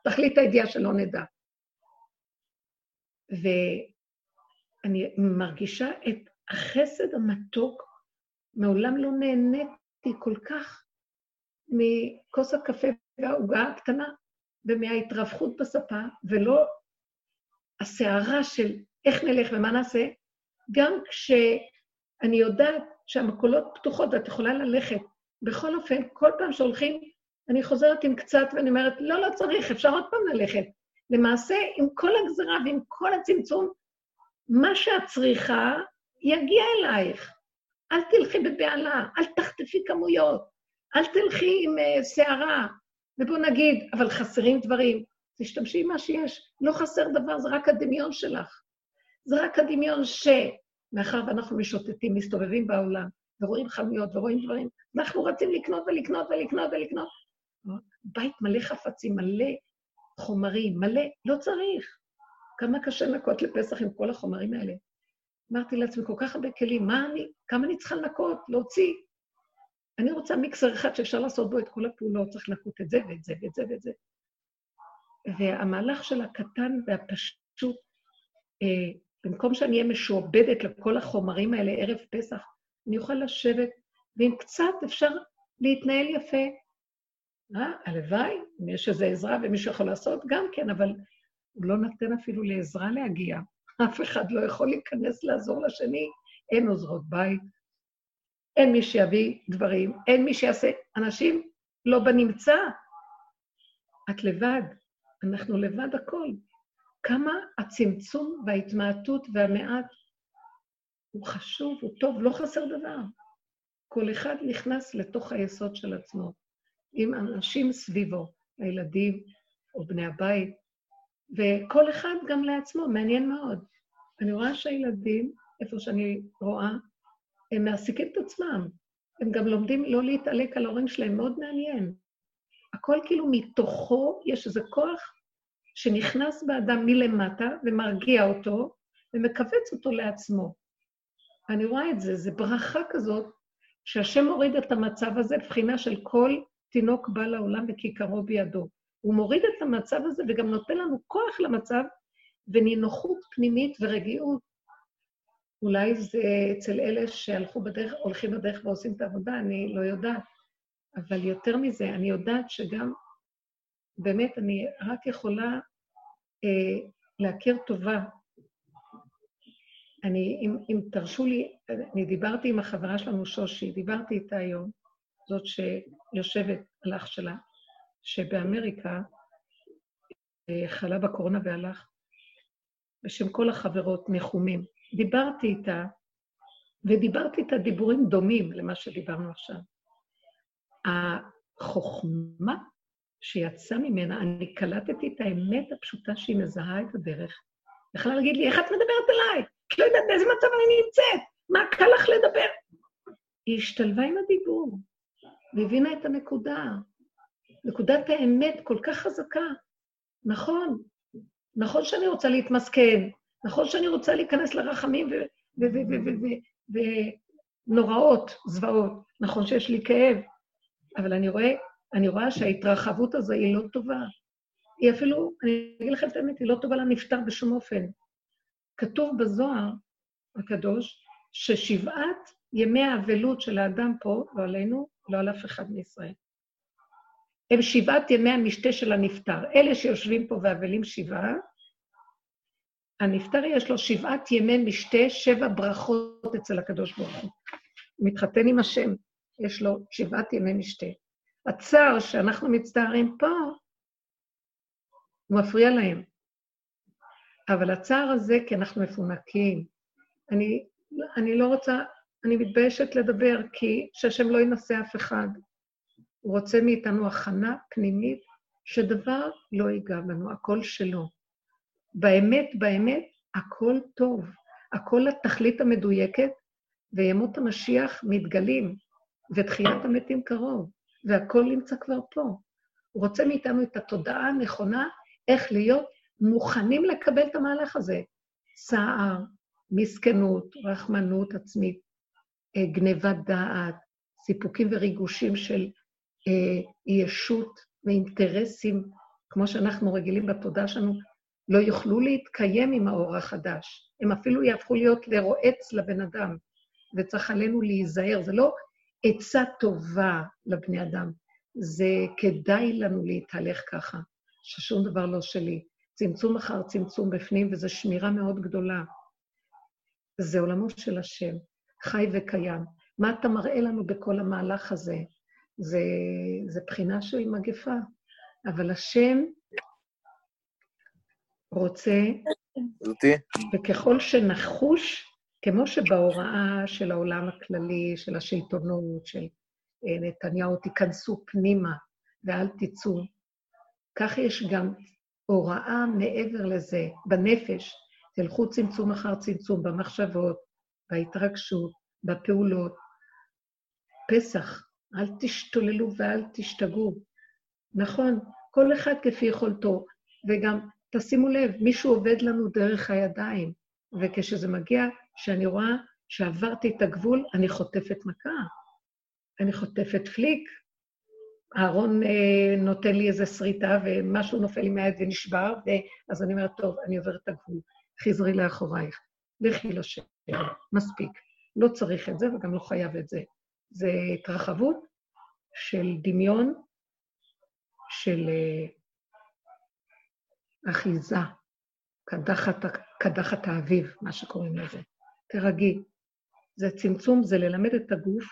תכלית הידיעה שלא נדע. ואני מרגישה את החסד המתוק, מעולם לא נהניתי כל כך מכוס הקפה והעוגה הקטנה ומההתרווחות בספה, ולא הסערה של איך נלך ומה נעשה, גם כשאני יודעת שהמקולות פתוחות ואת יכולה ללכת. בכל אופן, כל פעם שהולכים, אני חוזרת עם קצת ואני אומרת, לא, לא צריך, אפשר עוד פעם ללכת. למעשה, עם כל הגזרה ועם כל הצמצום, מה שאת צריכה יגיע אלייך. אל תלכי בבהלה, אל תחטפי כמויות, אל תלכי עם סערה. ובואו נגיד, אבל חסרים דברים, תשתמשי עם מה שיש. לא חסר דבר, זה רק הדמיון שלך. זה רק הדמיון ש... מאחר ואנחנו משוטטים, מסתובבים בעולם, ורואים חנויות ורואים דברים, אנחנו רצים לקנות ולקנות ולקנות ולקנות. בית מלא חפצים, מלא חומרים, מלא, לא צריך. כמה קשה לנקות לפסח עם כל החומרים האלה. אמרתי לעצמי, כל כך הרבה כלים, מה אני, כמה אני צריכה לנקות, להוציא? אני רוצה מיקסר אחד שאפשר לעשות בו את כל הפעולות, צריך לנקות את זה ואת זה ואת זה ואת זה. והמהלך של הקטן והפשוט, אה, במקום שאני אהיה משועבדת לכל החומרים האלה ערב פסח, אני אוכל לשבת, ואם קצת אפשר להתנהל יפה. אה, הלוואי, אם יש איזו עזרה ומישהו יכול לעשות, גם כן, אבל הוא לא נותן אפילו לעזרה להגיע. (laughs) אף אחד לא יכול להיכנס לעזור לשני, אין עוזרות בית, אין מי שיביא דברים, אין מי שיעשה... אנשים לא בנמצא. את לבד, אנחנו לבד הכל. כמה הצמצום וההתמעטות והמעט הוא חשוב, הוא טוב, לא חסר דבר. כל אחד נכנס לתוך היסוד של עצמו, עם אנשים סביבו, הילדים או בני הבית, וכל אחד גם לעצמו, מעניין מאוד. אני רואה שהילדים, איפה שאני רואה, הם מעסיקים את עצמם. הם גם לומדים לא להתעלק על ההורים שלהם, מאוד מעניין. הכל כאילו מתוכו יש איזה כוח שנכנס באדם מלמטה ומרגיע אותו ומכווץ אותו לעצמו. אני רואה את זה, זו ברכה כזאת שהשם מוריד את המצב הזה, בחינה של כל תינוק בא לעולם וכיכרו בידו. הוא מוריד את המצב הזה וגם נותן לנו כוח למצב ונינוחות פנימית ורגיעות. אולי זה אצל אלה שהלכו בדרך, הולכים בדרך ועושים את העבודה, אני לא יודעת. אבל יותר מזה, אני יודעת שגם באמת, אני רק יכולה אה, להכיר טובה. אני, אם, אם תרשו לי, אני דיברתי עם החברה שלנו, שושי, דיברתי איתה היום, זאת שיושבת על אח שלה, שבאמריקה אה, חלה בקורונה והלך, בשם כל החברות, ניחומים. דיברתי איתה, ודיברתי איתה דיבורים דומים למה שדיברנו עכשיו. החוכמה שיצא ממנה, אני קלטתי את האמת הפשוטה שהיא מזהה את הדרך. יכלה להגיד לי, איך את מדברת אליי? את לא יודעת באיזה מצב אני נמצאת, מה קל לך לדבר? היא השתלבה עם הדיבור, והבינה את הנקודה. נקודת האמת כל כך חזקה. נכון, נכון שאני רוצה להתמסכן, נכון שאני רוצה להיכנס לרחמים ונוראות, זוועות, נכון שיש לי כאב, אבל אני רואה אני רואה שההתרחבות הזו היא לא טובה. היא אפילו, אני אגיד לכם את האמת, היא לא טובה לנפטר בשום אופן. כתוב בזוהר הקדוש, ששבעת ימי האבלות של האדם פה, לא עלינו, לא על אף אחד מישראל. הם שבעת ימי המשתה של הנפטר. אלה שיושבים פה ואבלים שבעה, הנפטר יש לו שבעת ימי משתה, שבע ברכות אצל הקדוש ברוך הוא. הוא מתחתן עם השם, יש לו שבעת ימי משתה. הצער שאנחנו מצטערים פה, הוא מפריע להם. אבל הצער הזה, כי אנחנו מפונקים. אני, אני לא רוצה, אני מתביישת לדבר, כי שהשם לא ינסה אף אחד. הוא רוצה מאיתנו הכנה פנימית, שדבר לא ייגע בנו, הכל שלו. באמת, באמת, הכל טוב. הכל לתכלית המדויקת, וימות המשיח מתגלים, ותחיית המתים קרוב, והכל נמצא כבר פה. הוא רוצה מאיתנו את התודעה הנכונה, איך להיות מוכנים לקבל את המהלך הזה. צער, מסכנות, רחמנות עצמית, אה, גנבת דעת, סיפוקים וריגושים של אה, ישות ואינטרסים, כמו שאנחנו רגילים בתודעה שלנו, לא יוכלו להתקיים עם האור החדש. הם אפילו יהפכו להיות לרועץ לבן אדם, וצריך עלינו להיזהר. זה לא עצה טובה לבני אדם, זה כדאי לנו להתהלך ככה, ששום דבר לא שלי. צמצום אחר צמצום בפנים, וזו שמירה מאוד גדולה. זה עולמו של השם, חי וקיים. מה אתה מראה לנו בכל המהלך הזה? זה, זה בחינה של מגפה. אבל השם רוצה, וככל שנחוש, כמו שבהוראה של העולם הכללי, של השלטונות, של אה, נתניהו, תיכנסו פנימה ואל תצאו, כך יש גם הוראה מעבר לזה, בנפש, תלכו צמצום אחר צמצום, במחשבות, בהתרגשות, בפעולות. פסח, אל תשתוללו ואל תשתגעו. נכון, כל אחד כפי יכולתו, וגם תשימו לב, מישהו עובד לנו דרך הידיים, וכשזה מגיע, כשאני רואה שעברתי את הגבול, אני חוטפת מכה. אני חוטפת פליק, אהרון אה, נותן לי איזו שריטה ומשהו נופל לי מהיד ונשבר, ואז אני אומרת, טוב, אני עוברת את הגבול, חזרי לאחורייך, לכי לשם, מספיק. לא צריך את זה וגם לא חייב את זה. זה התרחבות של דמיון, של אה, אחיזה, קדחת, קדחת האביב, מה שקוראים לזה. תרגי. זה צמצום, זה ללמד את הגוף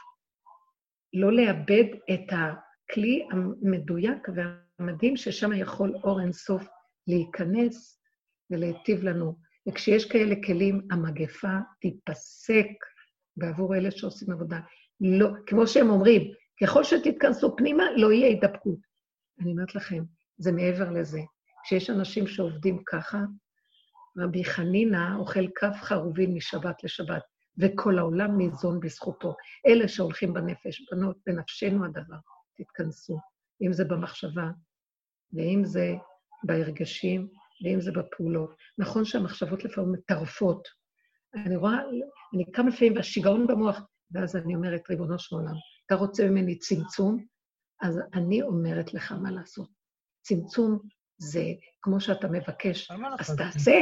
לא לאבד את הכלי המדויק והמדהים ששם יכול אור אינסוף להיכנס ולהיטיב לנו. וכשיש כאלה כלים, המגפה תיפסק בעבור אלה שעושים עבודה. לא, כמו שהם אומרים, ככל שתתכנסו פנימה, לא יהיה הידבקות. אני אומרת לכם, זה מעבר לזה. כשיש אנשים שעובדים ככה, רבי חנינא אוכל כף חרובין משבת לשבת, וכל העולם ניזון בזכותו. אלה שהולכים בנפש, בנות, בנפשנו הדבר, תתכנסו, אם זה במחשבה, ואם זה בהרגשים, ואם זה בפעולות. נכון שהמחשבות לפעמים מטרפות. אני רואה, אני קם לפעמים והשיגעון במוח, ואז אני אומרת, ריבונו של עולם, אתה רוצה ממני צמצום? אז אני אומרת לך מה לעשות. צמצום זה כמו שאתה מבקש, אז תעשה.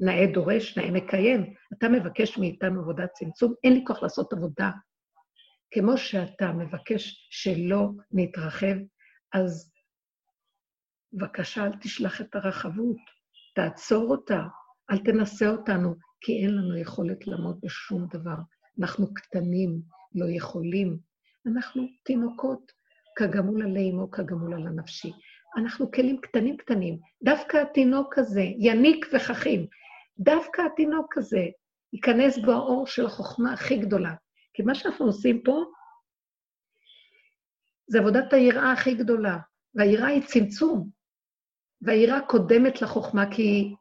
נאה דורש, נאה מקיים. אתה מבקש מאיתנו עבודת צמצום, אין לי כוח לעשות עבודה. כמו שאתה מבקש שלא נתרחב, אז בבקשה, אל תשלח את הרחבות, תעצור אותה, אל תנסה אותנו, כי אין לנו יכולת לעמוד בשום דבר. אנחנו קטנים, לא יכולים. אנחנו תינוקות, כגמול עלי אמו, כגמול על הנפשי. אנחנו כלים קטנים קטנים. דווקא התינוק הזה, יניק וחכים, דווקא התינוק הזה ייכנס בו האור של החוכמה הכי גדולה. כי מה שאנחנו עושים פה, זה עבודת היראה הכי גדולה. והיראה היא צמצום. והיראה קודמת לחוכמה, כי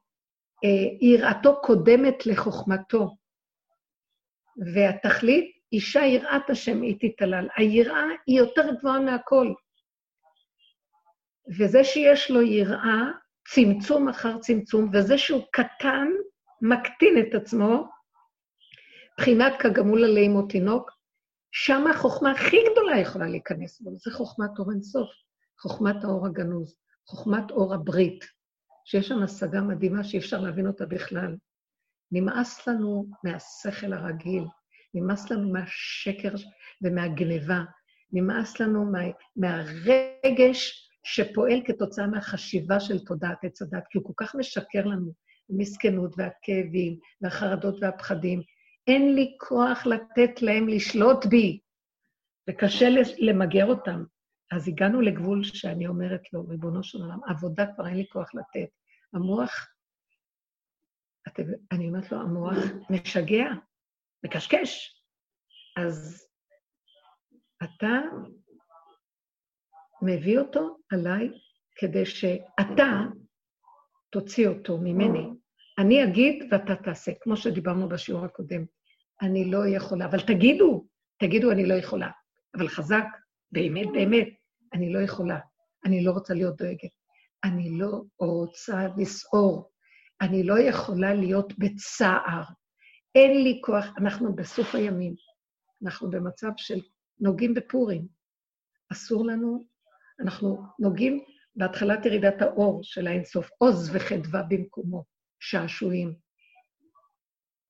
אה, יראתו קודמת לחוכמתו. והתכלית, אישה יראת השם היא תתעלל. היראה היא יותר גבוהה מהכל. וזה שיש לו יראה, צמצום אחר צמצום, וזה שהוא קטן, מקטין את עצמו, בחינת כגמול עלי אמו תינוק, שם החוכמה הכי גדולה יכולה להיכנס בו, זה חוכמת אור אינסוף, חוכמת האור הגנוז, חוכמת אור הברית, שיש שם השגה מדהימה שאי אפשר להבין אותה בכלל. נמאס לנו מהשכל הרגיל, נמאס לנו מהשקר ומהגניבה, נמאס לנו מה, מהרגש שפועל כתוצאה מהחשיבה של תודעת עץ הדת, כי הוא כל כך משקר לנו, המסכנות והכאבים והחרדות והפחדים. אין לי כוח לתת להם לשלוט בי, וקשה למגר אותם. אז הגענו לגבול שאני אומרת לו, ריבונו של עולם, עבודה כבר אין לי כוח לתת. המוח, אתם, אני אומרת לו, המוח משגע, מקשקש. אז אתה מביא אותו עליי כדי שאתה תוציא אותו ממני. אני אגיד ואתה תעשה, כמו שדיברנו בשיעור הקודם. אני לא יכולה, אבל תגידו, תגידו אני לא יכולה. אבל חזק, באמת, באמת, אני לא יכולה. אני לא רוצה להיות דואגת. אני לא רוצה לסעור. אני לא יכולה להיות בצער. אין לי כוח, אנחנו בסוף הימים. אנחנו במצב של נוגעים בפורים. אסור לנו, אנחנו נוגעים בהתחלת ירידת האור של האינסוף, עוז וחדווה במקומו, שעשועים,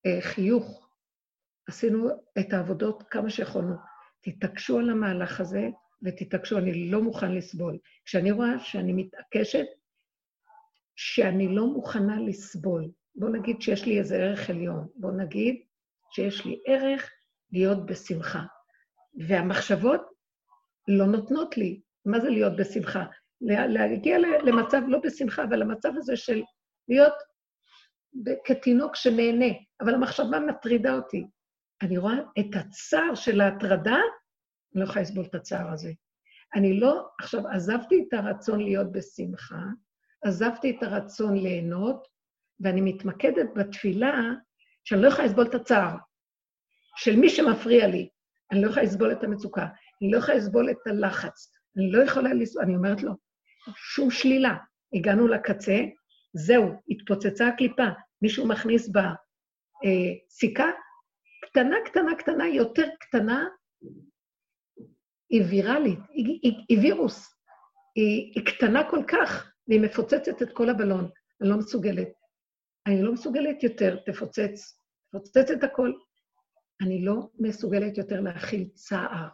אה, חיוך. עשינו את העבודות כמה שיכולנו. תתעקשו על המהלך הזה ותתעקשו, אני לא מוכן לסבול. כשאני רואה שאני מתעקשת, שאני לא מוכנה לסבול, בוא נגיד שיש לי איזה ערך עליון, בוא נגיד שיש לי ערך להיות בשמחה. והמחשבות לא נותנות לי. מה זה להיות בשמחה? להגיע למצב, לא בשמחה, אבל למצב הזה של להיות כתינוק שנהנה, אבל המחשבה מטרידה אותי. אני רואה את הצער של ההטרדה, אני לא יכולה לסבול את הצער הזה. אני לא, עכשיו, עזבתי את הרצון להיות בשמחה, עזבתי את הרצון ליהנות, ואני מתמקדת בתפילה שאני לא יכולה לסבול את הצער, של מי שמפריע לי. אני לא יכולה לסבול את המצוקה, אני לא יכולה לסבול את הלחץ, אני לא יכולה לסבול, אני אומרת לו, שום שלילה. הגענו לקצה, זהו, התפוצצה הקליפה, מישהו מכניס בה אה, סיכה קטנה, קטנה, קטנה, יותר קטנה, היא ויראלית, היא, היא, היא וירוס, היא, היא קטנה כל כך, והיא מפוצצת את כל הבלון. אני לא מסוגלת. אני לא מסוגלת יותר, תפוצץ, תפוצץ את הכל. אני לא מסוגלת יותר להכיל צער.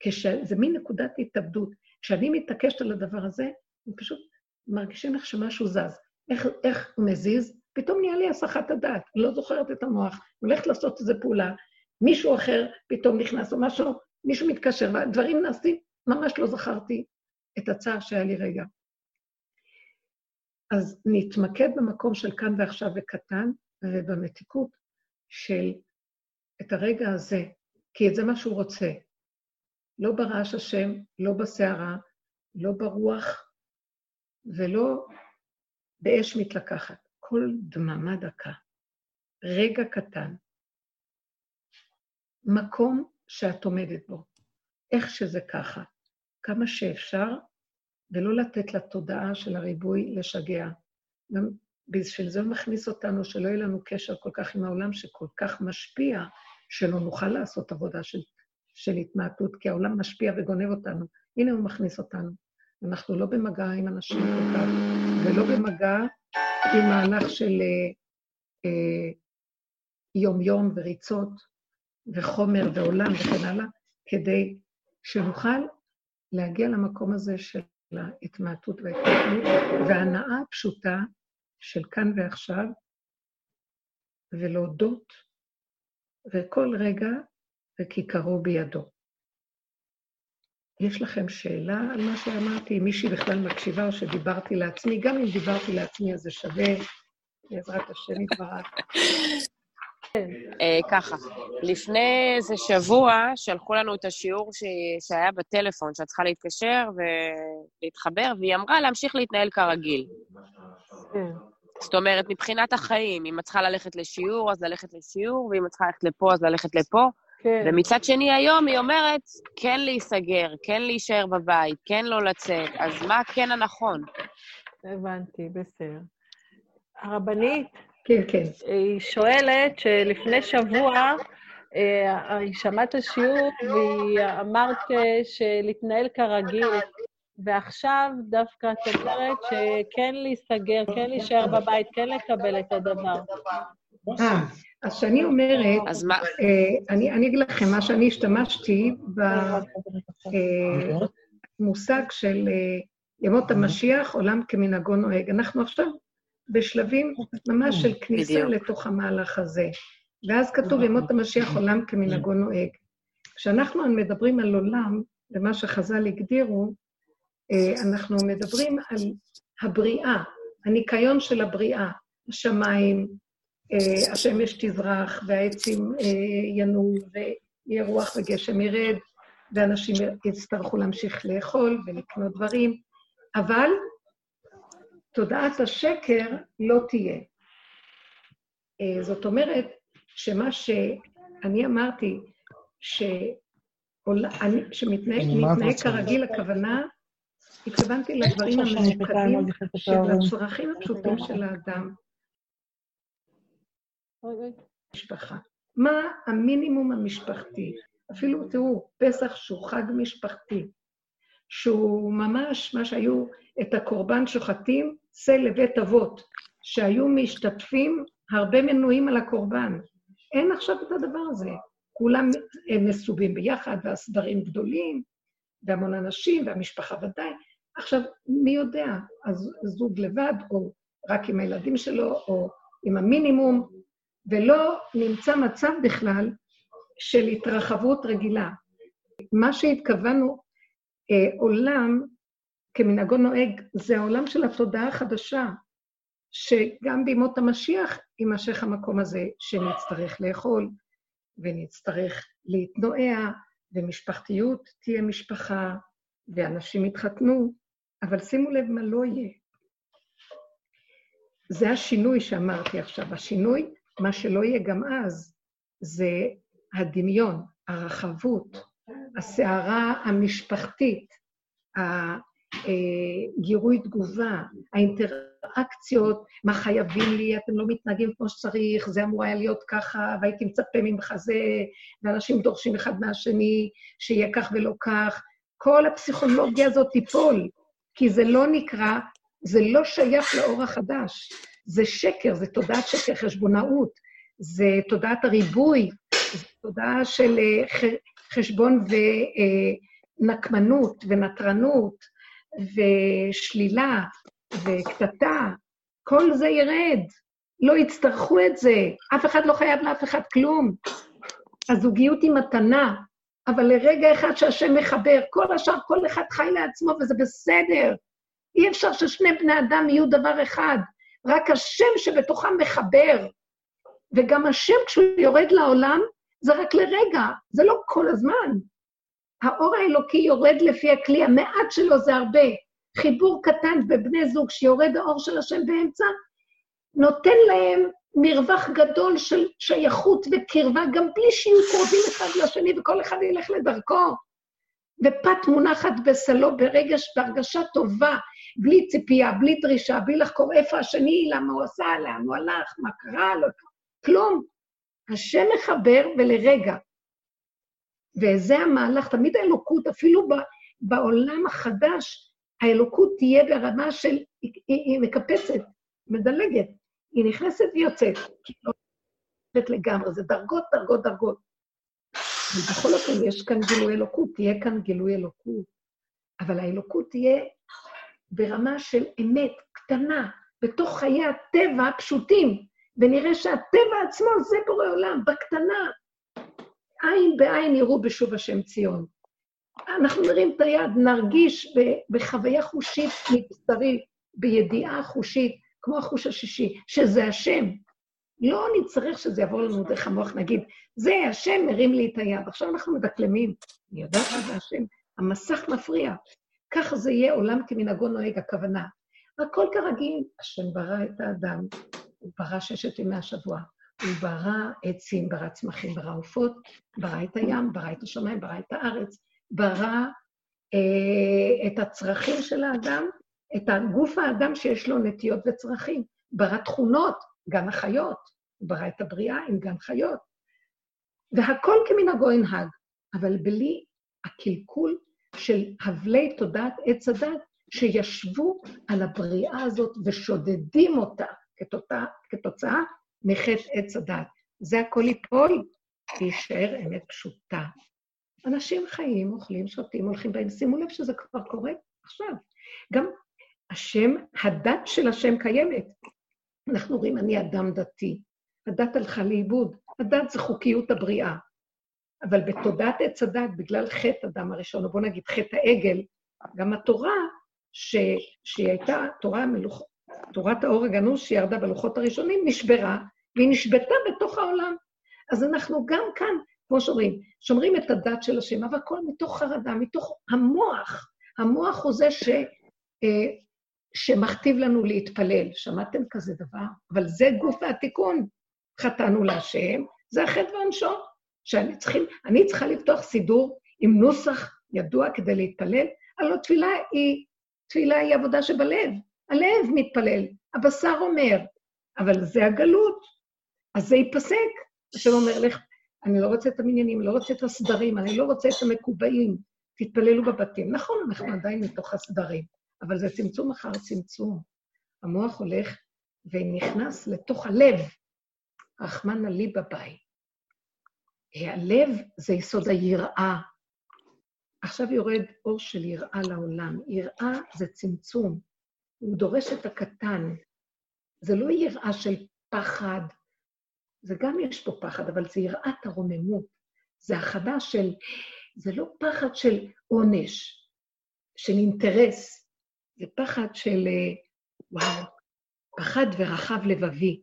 כש... זה מין נקודת התאבדות. כשאני מתעקשת על הדבר הזה, אני פשוט מרגישים איך שמשהו זז. איך, איך הוא מזיז? פתאום נהיה לי הסחת הדעת, אני לא זוכרת את המוח, הולכת לעשות איזו פעולה, מישהו אחר פתאום נכנס או משהו, מישהו מתקשר, והדברים נעשים, ממש לא זכרתי את הצער שהיה לי רגע. אז נתמקד במקום של כאן ועכשיו וקטן, ובמתיקות של את הרגע הזה, כי את זה מה שהוא רוצה. לא ברעש השם, לא בסערה, לא ברוח ולא באש מתלקחת. כל דממה דקה, רגע קטן, מקום שאת עומדת בו, איך שזה ככה, כמה שאפשר, ולא לתת לתודעה של הריבוי לשגע. גם בשביל זה הוא מכניס אותנו, שלא יהיה לנו קשר כל כך עם העולם שכל כך משפיע, שלא נוכל לעשות עבודה של, של התמעטות, כי העולם משפיע וגונב אותנו. הנה הוא מכניס אותנו. אנחנו לא במגע עם אנשים כל כך, ולא במגע עם מהלך של אה, אה, יום-יום וריצות וחומר ועולם וכן הלאה, כדי שנוכל להגיע למקום הזה של ההתמעטות וההתמעטות וההנאה הפשוטה של כאן ועכשיו, ולהודות, וכל רגע וכיכרו בידו. יש לכם שאלה על מה שאמרתי? אם מישהי בכלל מקשיבה או שדיברתי לעצמי? גם אם דיברתי לעצמי אז זה שווה, בעזרת השם יתברך. אה, ככה, לפני איזה שבוע שלחו לנו את השיעור שהיה בטלפון, שאת צריכה להתקשר ולהתחבר, והיא אמרה להמשיך להתנהל כרגיל. כן. זאת אומרת, מבחינת החיים, אם את צריכה ללכת לשיעור, אז ללכת לשיעור, ואם את צריכה ללכת לפה, אז ללכת לפה. כן. ומצד שני, היום היא אומרת, כן להיסגר, כן להישאר בבית, כן לא לצאת, אז מה כן הנכון? הבנתי, בסדר. הרבנית, כן, כן. היא שואלת שלפני שבוע אה, היא שמעת השיעור והיא אמרת שלהתנהל כרגיל, ועכשיו דווקא את אומרת שכן להיסגר, כן להישאר בבית, כן לקבל את הדבר. אה, אז כשאני אומרת, אז מה? אה, אני, אני אגיד לכם, מה שאני השתמשתי במושג אה, של ימות המשיח, עולם כמנהגו נוהג. אנחנו עכשיו בשלבים ממש של כניסה בדיוק. לתוך המהלך הזה. ואז כתוב ימות המשיח, עולם כמנהגו נוהג. כשאנחנו מדברים על עולם, ומה שחז"ל הגדירו, אה, אנחנו מדברים על הבריאה, הניקיון של הבריאה, השמיים, אה, השמש תזרח והעצים ינועו ויהיה רוח וגשם ירד, ואנשים יצטרכו להמשיך לאכול ולקנות דברים, אבל תודעת השקר לא תהיה. זאת אומרת שמה שאני אמרתי, שמתנהג כרגיל, הכוונה, התכוונתי לדברים הממוקדים של הצרכים הפשוטים של האדם. משפחה. מה המינימום המשפחתי? אפילו, תראו, פסח שהוא חג משפחתי, שהוא ממש, מה שהיו את הקורבן שוחטים, שא לבית אבות, שהיו משתתפים הרבה מנויים על הקורבן. אין עכשיו את הדבר הזה. כולם מסובים ביחד, והסדרים גדולים, והמון אנשים, והמשפחה ודאי. עכשיו, מי יודע, אז זוג לבד, או רק עם הילדים שלו, או עם המינימום, ולא נמצא מצב בכלל של התרחבות רגילה. מה שהתכוונו, עולם, כמנהגו נוהג, זה העולם של התודעה החדשה, שגם בימות המשיח יימשך המקום הזה שנצטרך לאכול, ונצטרך להתנועע, ומשפחתיות תהיה משפחה, ואנשים יתחתנו, אבל שימו לב מה לא יהיה. זה השינוי שאמרתי עכשיו. השינוי, מה שלא יהיה גם אז, זה הדמיון, הרחבות, הסערה המשפחתית, הגירוי תגובה, האינטראקציות, מה חייבים לי, אתם לא מתנהגים כמו שצריך, זה אמור היה להיות ככה, והייתי מצפה ממך זה, ואנשים דורשים אחד מהשני שיהיה כך ולא כך. כל הפסיכולוגיה הזאת תיפול, כי זה לא נקרא, זה לא שייך לאור החדש. זה שקר, זה תודעת שקר, חשבונאות, זה תודעת הריבוי, זה תודעה של אה, חשבון ונקמנות ונטרנות ושלילה וקטטה, כל זה ירד. לא יצטרכו את זה, אף אחד לא חייב לאף אחד כלום. הזוגיות היא מתנה, אבל לרגע אחד שהשם מחבר, כל השאר, כל אחד חי לעצמו, וזה בסדר. אי אפשר ששני בני אדם יהיו דבר אחד, רק השם שבתוכם מחבר. וגם השם, כשהוא יורד לעולם, זה רק לרגע, זה לא כל הזמן. האור האלוקי יורד לפי הכלי, המעט שלו זה הרבה. חיבור קטן בבני זוג שיורד האור של השם באמצע, נותן להם מרווח גדול של שייכות וקרבה, גם בלי שיהיו קרובים אחד לשני וכל אחד ילך לדרכו. ופת מונחת בסלו ברגש, בהרגשה טובה, בלי ציפייה, בלי דרישה, בלי לחקור איפה השני, למה הוא עשה, לאן הוא הלך, מה קרה לו, כלום. השם מחבר ולרגע. וזה המהלך, תמיד האלוקות, אפילו בעולם החדש, האלוקות תהיה ברמה של, היא, היא מקפצת, מדלגת. היא נכנסת ויוצאת, כי היא לא נכנסת לגמרי, זה דרגות, דרגות, דרגות. ובכל אופן, יש כאן גילוי אלוקות, תהיה כאן גילוי אלוקות. אבל האלוקות תהיה ברמה של אמת, קטנה, בתוך חיי הטבע הפשוטים, ונראה שהטבע עצמו זה בורא עולם, בקטנה. עין בעין יראו בשוב השם ציון. אנחנו נרים את היד, נרגיש בחוויה חושית מבשרית, בידיעה חושית, כמו החוש השישי, שזה השם. לא נצטרך שזה יעבור לנו דרך המוח, נגיד, זה השם מרים לי את היד. עכשיו אנחנו מדקלמים, אני יודעת שזה השם, המסך מפריע. ככה זה יהיה עולם כמנהגו נוהג, הכוונה. הכל כרגיל, השם ברא את האדם, הוא ברא ששת ימי השבוע, הוא ברא עצים, ברא צמחים, ברא עופות, ברא את הים, ברא את השמיים, ברא את הארץ, ברא אה, את הצרכים של האדם, את הגוף האדם שיש לו נטיות וצרכים, ברא תכונות, גן החיות, הוא ברא את הבריאה עם גן חיות. והכל כמנהגו ינהג, אבל בלי הקלקול של הבלי תודעת עץ הדת, שישבו על הבריאה הזאת ושודדים אותה כתוצאה, מחטא עץ הדת. זה הכל ייפול, ויישאר אמת פשוטה. אנשים חיים, אוכלים, שותים, הולכים בהם. שימו לב שזה כבר קורה עכשיו. גם השם, הדת של השם קיימת. אנחנו רואים, אני אדם דתי. הדת הלכה לאיבוד. הדת זה חוקיות הבריאה. אבל בתודעת עץ הדת, בגלל חטא אדם הראשון, או בוא נגיד חטא העגל, גם התורה, ש, שהיא הייתה תורה מלוכ... תורת האור הגנוז שירדה בלוחות הראשונים, נשברה, והיא נשבתה בתוך העולם. אז אנחנו גם כאן, כמו שאומרים, שומרים את הדת של השם, אבל הכל מתוך חרדה, מתוך המוח. המוח הוא זה ש, אה, שמכתיב לנו להתפלל. שמעתם כזה דבר? אבל זה גוף התיקון. חטאנו להשם, זה החטא ועונשו. שאני צריכים, אני צריכה לפתוח סידור עם נוסח ידוע כדי להתפלל, הלוא תפילה היא, תפילה היא עבודה שבלב. הלב מתפלל, הבשר אומר, אבל זה הגלות, אז זה ייפסק. השם אומר לך, אני לא רוצה את המניינים, לא רוצה את הסדרים, אני לא רוצה את המקובעים, תתפללו בבתים. נכון, אנחנו עדיין מתוך הסדרים, אבל זה צמצום אחר צמצום. המוח הולך ונכנס לתוך הלב, רחמנא לי בבית. הלב זה יסוד היראה. עכשיו יורד אור של יראה לעולם. יראה זה צמצום, הוא דורש את הקטן. זה לא יראה של פחד, זה גם יש פה פחד, אבל זה יראת הרוממות. זה הכנה של, זה לא פחד של עונש, של אינטרס, זה פחד של, אה, וואו, פחד ורחב לבבי.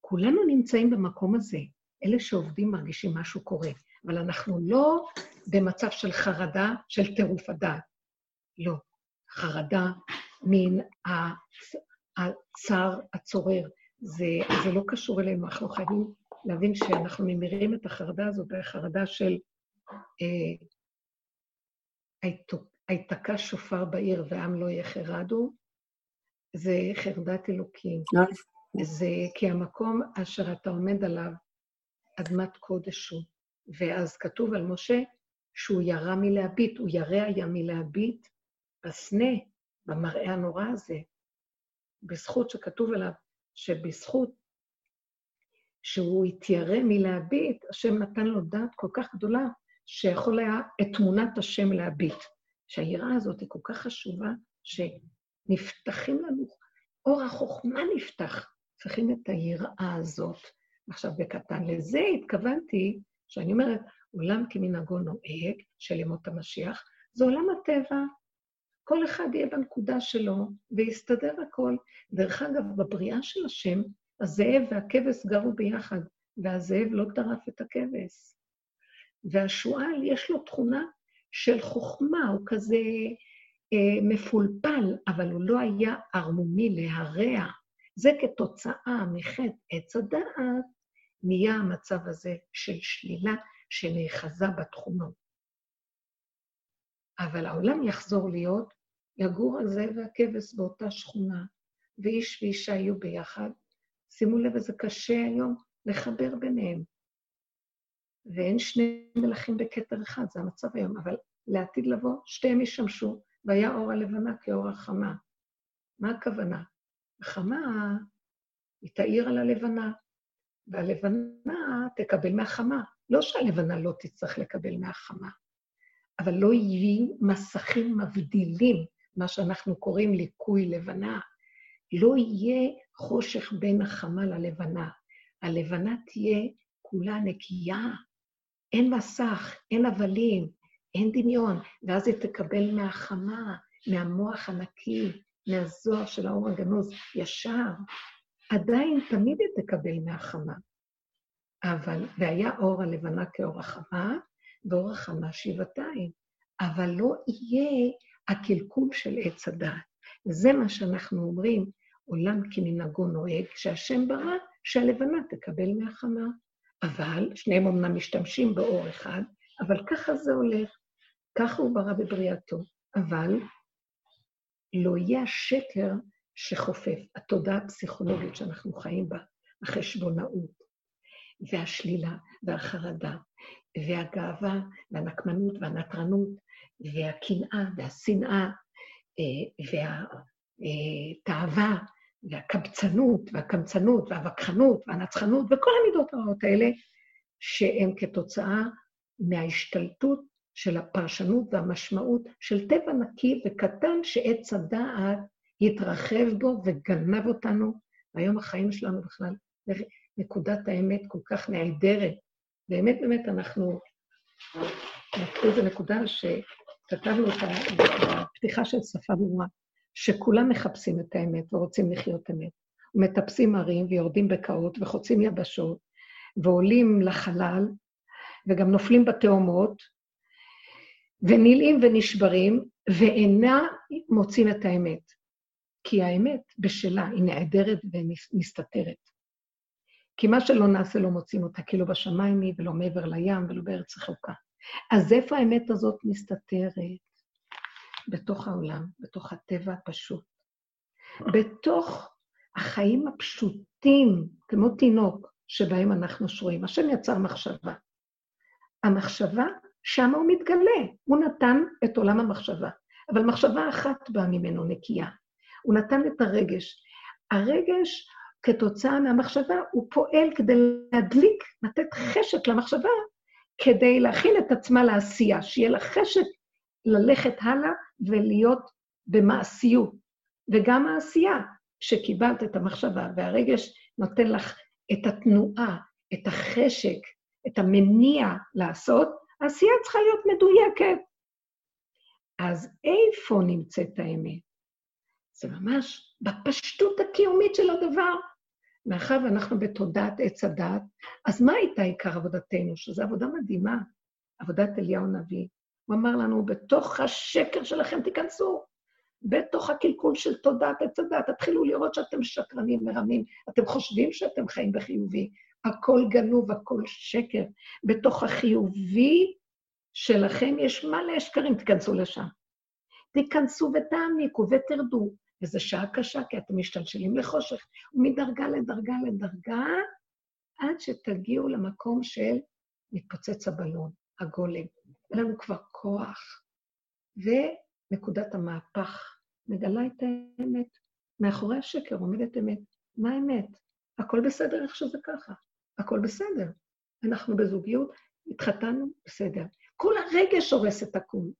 כולנו נמצאים במקום הזה. אלה שעובדים מרגישים משהו קורה, אבל אנחנו לא במצב של חרדה, של טירוף הדעת. לא. חרדה מן הצער הצורר. זה, זה לא קשור אלינו, אנחנו חייבים להבין שאנחנו ממירים את החרדה הזאת, החרדה של אה, היתקע שופר בעיר ועם לא יחרדו, זה חרדת אלוקים. זה כי המקום אשר אתה עומד עליו, אדמת קודש הוא. ואז כתוב על משה שהוא ירה מלהביט, הוא ירא היה מלהביט בסנה, במראה הנורא הזה, בזכות שכתוב עליו, שבזכות שהוא התיירא מלהביט, השם נתן לו דעת כל כך גדולה, שיכול היה את תמונת השם להביט. שהיראה הזאת היא כל כך חשובה, שנפתחים לנו, אור החוכמה נפתח, צריכים את היראה הזאת. עכשיו, בקטן, לזה התכוונתי, שאני אומרת, עולם כמנהגו נוהג, של ימות המשיח, זה עולם הטבע. כל אחד יהיה בנקודה שלו, ויסתדר הכל. דרך אגב, בבריאה של השם, הזאב והכבש גרו ביחד, והזאב לא טרף את הכבש. והשועל, יש לו תכונה של חוכמה, הוא כזה אה, מפולפל, אבל הוא לא היה ערמומי להרע. זה כתוצאה מחטא עץ הדעת, נהיה המצב הזה של שלילה שנאחזה בתכונות. אבל העולם יחזור להיות, יגור הזאב והכבש באותה שכונה, ואיש ואישה יהיו ביחד. שימו לב איזה קשה היום לחבר ביניהם. ואין שני מלכים בכתר אחד, זה המצב היום, אבל לעתיד לבוא, שתיהם ישמשו, והיה אור הלבנה כאור החמה. מה הכוונה? החמה, היא תאיר על הלבנה, והלבנה תקבל מהחמה. לא שהלבנה לא תצטרך לקבל מהחמה, אבל לא יהיו מסכים מבדילים, מה שאנחנו קוראים ליקוי לבנה. לא יהיה חושך בין החמה ללבנה. הלבנה תהיה כולה נקייה, אין מסך, אין הבלים, אין דמיון, ואז היא תקבל מהחמה, מהמוח הנקי, מהזוהר של האור הגנוז, ישר. עדיין תמיד היא תקבל מהחמה. אבל, והיה אור הלבנה כאור החמה, ואור החמה שבעתיים. אבל לא יהיה הקלקול של עץ הדעת. וזה מה שאנחנו אומרים, עולם כמנהגו נוהג, שהשם ברא, שהלבנה תקבל מהחמה. אבל, שניהם אמנם משתמשים באור אחד, אבל ככה זה הולך. ככה הוא ברא בבריאתו. אבל לא יהיה השקר שחופף, התודעה הפסיכולוגית שאנחנו חיים בה, החשבונאות, והשלילה, והחרדה, והגאווה, והנקמנות, והנטרנות, והקנאה, והשנאה, אה, והתאווה, והקבצנות, והקמצנות, והווכחנות, והנצחנות, וכל המידות הרעות האלה, שהן כתוצאה מההשתלטות של הפרשנות והמשמעות של טבע נקי וקטן שעץ הדעת התרחב בו וגנב אותנו, והיום החיים שלנו בכלל, נקודת האמת כל כך נהדרת. באמת, באמת, אנחנו נתחיל בנקודה ש... כתבנו את הפתיחה של שפה ברורה, שכולם מחפשים את האמת ורוצים לחיות אמת. ומטפסים הרים ויורדים בקעות וחוצים יבשות ועולים לחלל וגם נופלים בתאומות ונלאים ונשברים ואינה מוצאים את האמת. כי האמת בשלה, היא נעדרת ומסתתרת. כי מה שלא נעשה לא מוצאים אותה, כאילו בשמיים היא ולא מעבר לים ולא בארץ רחוקה. אז איפה האמת הזאת מסתתרת? בתוך העולם, בתוך הטבע הפשוט. בתוך החיים הפשוטים, כמו תינוק, שבהם אנחנו שרויים. השם יצר מחשבה. המחשבה, שם הוא מתגלה. הוא נתן את עולם המחשבה. אבל מחשבה אחת באה ממנו נקייה. הוא נתן את הרגש. הרגש, כתוצאה מהמחשבה, הוא פועל כדי להדליק, לתת חשק למחשבה, כדי להכין את עצמה לעשייה, שיהיה לה חשק ללכת הלאה ולהיות במעשיות. וגם העשייה, שקיבלת את המחשבה והרגש נותן לך את התנועה, את החשק, את המניע לעשות, העשייה צריכה להיות מדויקת. אז איפה נמצאת האמת? זה ממש בפשטות הקיומית של הדבר. מאחר ואנחנו בתודעת עץ הדת, אז מה הייתה עיקר עבודתנו? שזו עבודה מדהימה, עבודת אליהו הנביא. הוא אמר לנו, בתוך השקר שלכם תיכנסו. בתוך הקלקול של תודעת עץ הדת, תתחילו לראות שאתם שקרנים, מרמים, אתם חושבים שאתם חיים בחיובי, הכל גנוב, הכל שקר. בתוך החיובי שלכם יש מלא שקרים, תיכנסו לשם. תיכנסו ותעמיקו ותרדו, וזו שעה קשה, כי אתם משתלשלים לחושך, ומדרגה לדרגה לדרגה, עד שתגיעו למקום של מתפוצץ הבלון, הגולם. אין לנו כבר כוח. ונקודת המהפך מגלה את האמת. מאחורי השקר עומדת אמת. מה האמת? הכל בסדר איך שזה ככה. הכל בסדר. אנחנו בזוגיות, התחתנו, בסדר. כל הרגש הורס את הכול.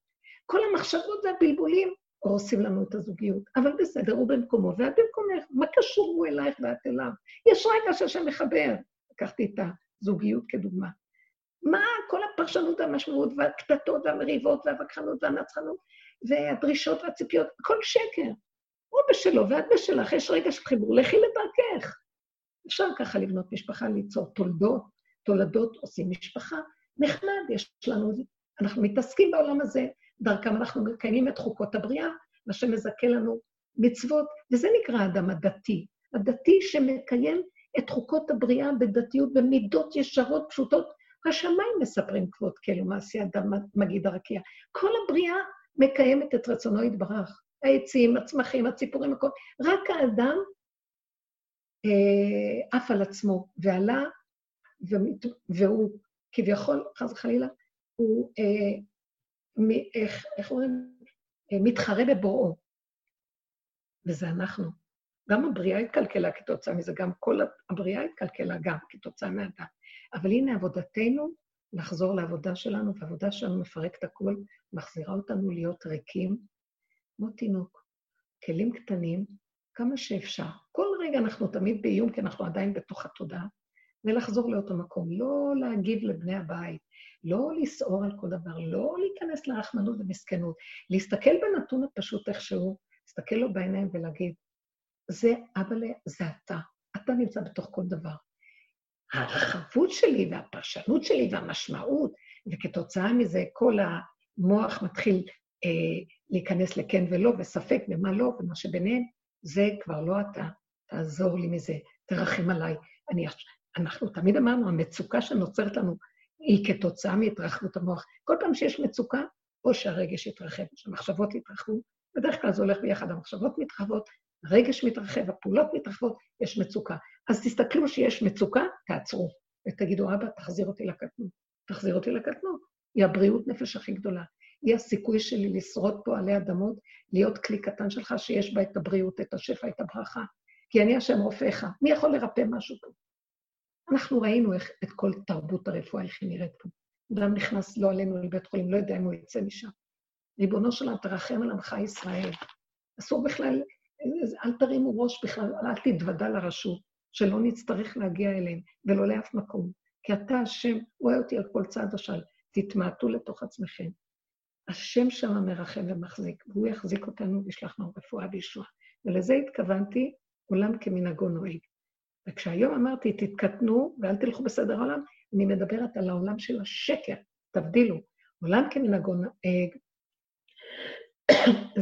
כל המחשבות והבלבולים הורסים לנו את הזוגיות. אבל בסדר, הוא במקומו ואת במקומך. מה קשור הוא אלייך ואת אליו? יש רגע שהשם מחבר. לקחתי את הזוגיות כדוגמה. מה כל הפרשנות והמשמעות והקטטות והמריבות והווכחנות והנצחנות והדרישות והציפיות, הכל שקר. הוא בשלו ואת בשלך, יש רגע של חיבור, לכי לדרכך. אפשר ככה לבנות משפחה, ליצור תולדות, תולדות עושים משפחה, נחמד, יש לנו, אנחנו מתעסקים בעולם הזה, דרכם אנחנו מקיימים את חוקות הבריאה, מה שמזכה לנו מצוות, וזה נקרא האדם הדתי. הדתי שמקיים את חוקות הבריאה בדתיות, במידות ישרות, פשוטות. השמיים מספרים כבוד כאילו מעשי אדם מגיד הרקיע. כל הבריאה מקיימת את רצונו יתברך. העצים, הצמחים, הציפורים, הכל. רק האדם אה, עף על עצמו ועלה, ומת, והוא כביכול, חס וחלילה, הוא, אה, איך, איך אומרים? אה, מתחרה בבוראו. וזה אנחנו. גם הבריאה התקלקלה כתוצאה מזה, גם כל הבריאה התקלקלה גם כתוצאה מהאדם. אבל הנה עבודתנו, לחזור לעבודה שלנו, והעבודה שלנו מפרקת הכול, מחזירה אותנו להיות ריקים, כמו תינוק, כלים קטנים, כמה שאפשר. כל רגע אנחנו תמיד באיום, כי אנחנו עדיין בתוך התודעה, ולחזור לאותו מקום, לא להגיב לבני הבית, לא לסעור על כל דבר, לא להיכנס לרחמנות ומסכנות, להסתכל בנתון הפשוט איכשהו, להסתכל לו בעיניים ולהגיד, זה אבא, זה אתה, אתה נמצא בתוך כל דבר. הרחבות שלי והפרשנות שלי והמשמעות, וכתוצאה מזה כל המוח מתחיל אה, להיכנס לכן ולא, וספק ומה לא, ומה שביניהם, זה כבר לא אתה. תעזור לי מזה, תרחם עליי. אני, אנחנו תמיד אמרנו, המצוקה שנוצרת לנו היא כתוצאה מהתרחבות המוח. כל פעם שיש מצוקה, או שהרגש יתרחב, שהמחשבות יתרחבו, בדרך כלל זה הולך ביחד, המחשבות מתרחבות, הרגש מתרחב, הפעולות מתרחבות, יש מצוקה. אז תסתכלו שיש מצוקה, תעצרו, ותגידו, אבא, תחזיר אותי לקטנות. תחזיר אותי לקטנות. היא הבריאות נפש הכי גדולה. היא הסיכוי שלי לשרוד פה עלי אדמות, להיות כלי קטן שלך שיש בה את הבריאות, את השפע, את הברכה. כי אני השם רופאיך. מי יכול לרפא משהו פה? אנחנו ראינו איך, את כל תרבות הרפואה, איך היא נראית פה. אדם נכנס לא עלינו לבית חולים, לא יודע אם הוא יצא משם. ריבונו של עולם, תרחם על עמך ישראל. אסור בכלל אל תרימו ראש בכלל, אל תתוודע לרשות, שלא נצטרך להגיע אליהם, ולא לאף מקום. כי אתה, השם, רואה אותי על כל צעד השל, תתמעטו לתוך עצמכם. השם שם מרחם ומחזיק, והוא יחזיק אותנו וישלח לנו רפואה וישועה. ולזה התכוונתי, עולם כמנהגו נוהג. וכשהיום אמרתי, תתקטנו ואל תלכו בסדר העולם, אני מדברת על העולם של השקר, תבדילו. עולם כמנהגו נוהג,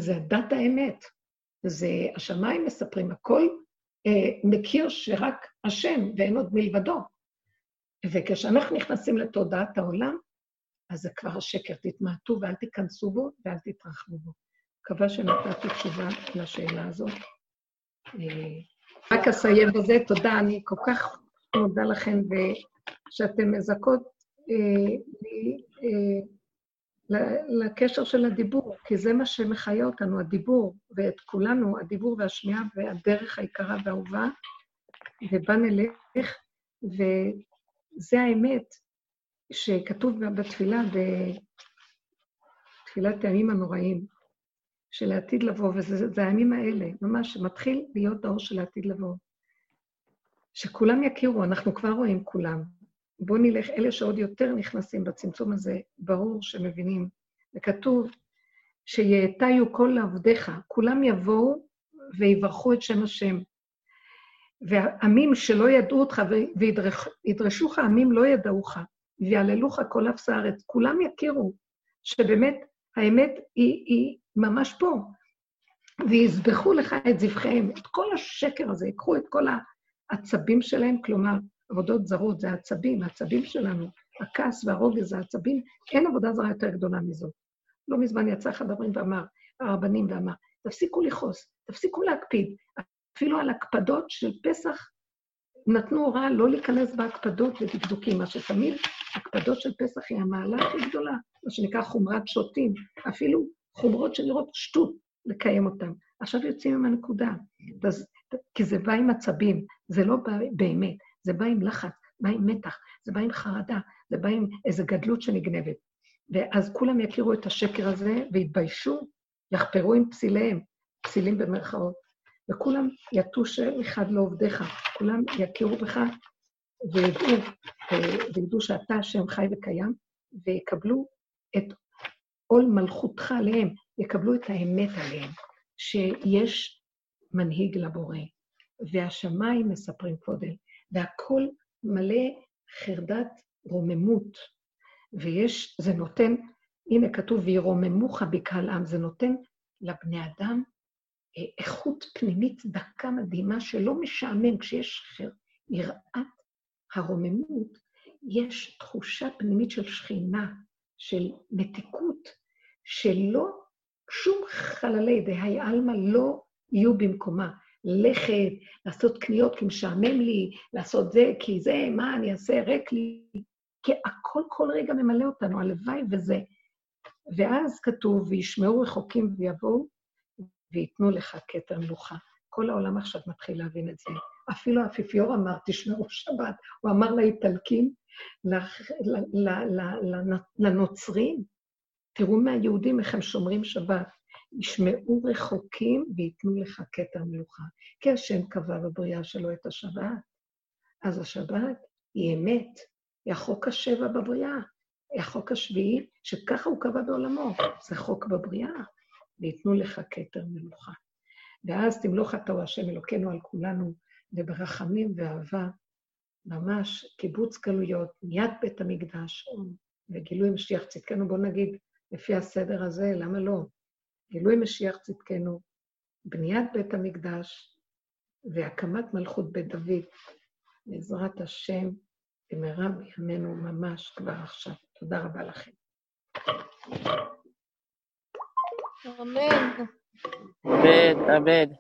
זה דת האמת. זה, השמיים מספרים הכל, אה, מכיר שרק השם ואין עוד מלבדו. וכשאנחנו נכנסים לתודעת העולם, אז זה כבר השקר, תתמעטו ואל תיכנסו בו ואל תתרחבו בו. מקווה שנתתי תשובה לשאלה הזאת. אה, רק אסיים בזה, תודה, אני כל כך מודה לכם, ושאתן מזכות אה, אה, לקשר של הדיבור, כי זה מה שמחיה אותנו, הדיבור, ואת כולנו, הדיבור והשמיעה והדרך היקרה והאהובה, ובה נלך, וזה האמת שכתוב בתפילה, בתפילת הימים הנוראים, של העתיד לבוא, וזה הימים האלה, ממש, מתחיל להיות האור של העתיד לבוא. שכולם יכירו, אנחנו כבר רואים כולם. בואו נלך, אלה שעוד יותר נכנסים בצמצום הזה, ברור שמבינים. וכתוב, שיאתיו כל עבדיך, כולם יבואו ויברכו את שם השם. ועמים שלא ידעו אותך וידרשוך, עמים לא ידעוך, ויעללוך כל אף הארץ. כולם יכירו שבאמת האמת היא, היא ממש פה, ויזבחו לך את זבחיהם, את כל השקר הזה, ייקחו את כל העצבים שלהם, כלומר, עבודות זרות זה העצבים, העצבים שלנו, הכעס והרוגז זה העצבים, אין עבודה זרה יותר גדולה מזאת. לא מזמן יצא אחד הדברים ואמר, הרבנים ואמר, תפסיקו לכעוס, תפסיקו להקפיד. אפילו על הקפדות של פסח נתנו הוראה לא להיכנס בהקפדות ודקדוקים, מה שתמיד הקפדות של פסח היא המעלה הכי גדולה, מה שנקרא חומרת שוטים, אפילו חומרות שנראות שטות לקיים אותן. עכשיו יוצאים עם הנקודה, כי זה בא עם עצבים, זה לא בא באמת, זה בא עם לחץ, בא עם מתח, זה בא עם חרדה, זה בא עם איזו גדלות שנגנבת. ואז כולם יכירו את השקר הזה ויתביישו, יחפרו עם פסיליהם, פסילים במרכאות, וכולם יטו שאחד לעובדיך, כולם יכירו בך וידעו, וידעו שאתה השם חי וקיים, ויקבלו את עול מלכותך עליהם, יקבלו את האמת עליהם, שיש מנהיג לבורא, והשמיים מספרים קודם, והכול מלא חרדת רוממות, ויש, זה נותן, הנה כתוב, וירוממוך בקהל עם, זה נותן לבני אדם אה, איכות פנימית דקה מדהימה שלא משעמם, כשיש יראת הרוממות, יש תחושה פנימית של שכינה, של מתיקות, שלא, שום חללי דהי עלמא לא יהיו במקומה. ללכת, לעשות קניות כי משעמם לי, לעשות זה, כי זה, מה אני אעשה, ריק לי. כי הכל כל רגע ממלא אותנו, הלוואי וזה. ואז כתוב, וישמעו רחוקים ויבואו, וייתנו לך כתר מלוכה. כל העולם עכשיו מתחיל להבין את זה. אפילו האפיפיור אמר, תשמעו שבת. הוא אמר לאיטלקים, לנוצרים, תראו מהיהודים איך הם שומרים שבת. ישמעו רחוקים וייתנו לך כתר מלוכה. כי השם קבע בבריאה שלו את השבת. אז השבת היא אמת, היא החוק השבע בבריאה, היא החוק השביעי, שככה הוא קבע בעולמו, זה חוק בבריאה, וייתנו לך כתר מלוכה. ואז תמלוך אתה השם אלוקינו על כולנו, וברחמים ואהבה, ממש קיבוץ גלויות, מיד בית המקדש, וגילוי משיח צדקנו, בואו נגיד, לפי הסדר הזה, למה לא? גילוי משיח צדקנו, בניית בית המקדש והקמת מלכות בית דוד, בעזרת השם, במהרה בימינו ממש כבר עכשיו. תודה רבה לכם. אמן. אמן, אמן.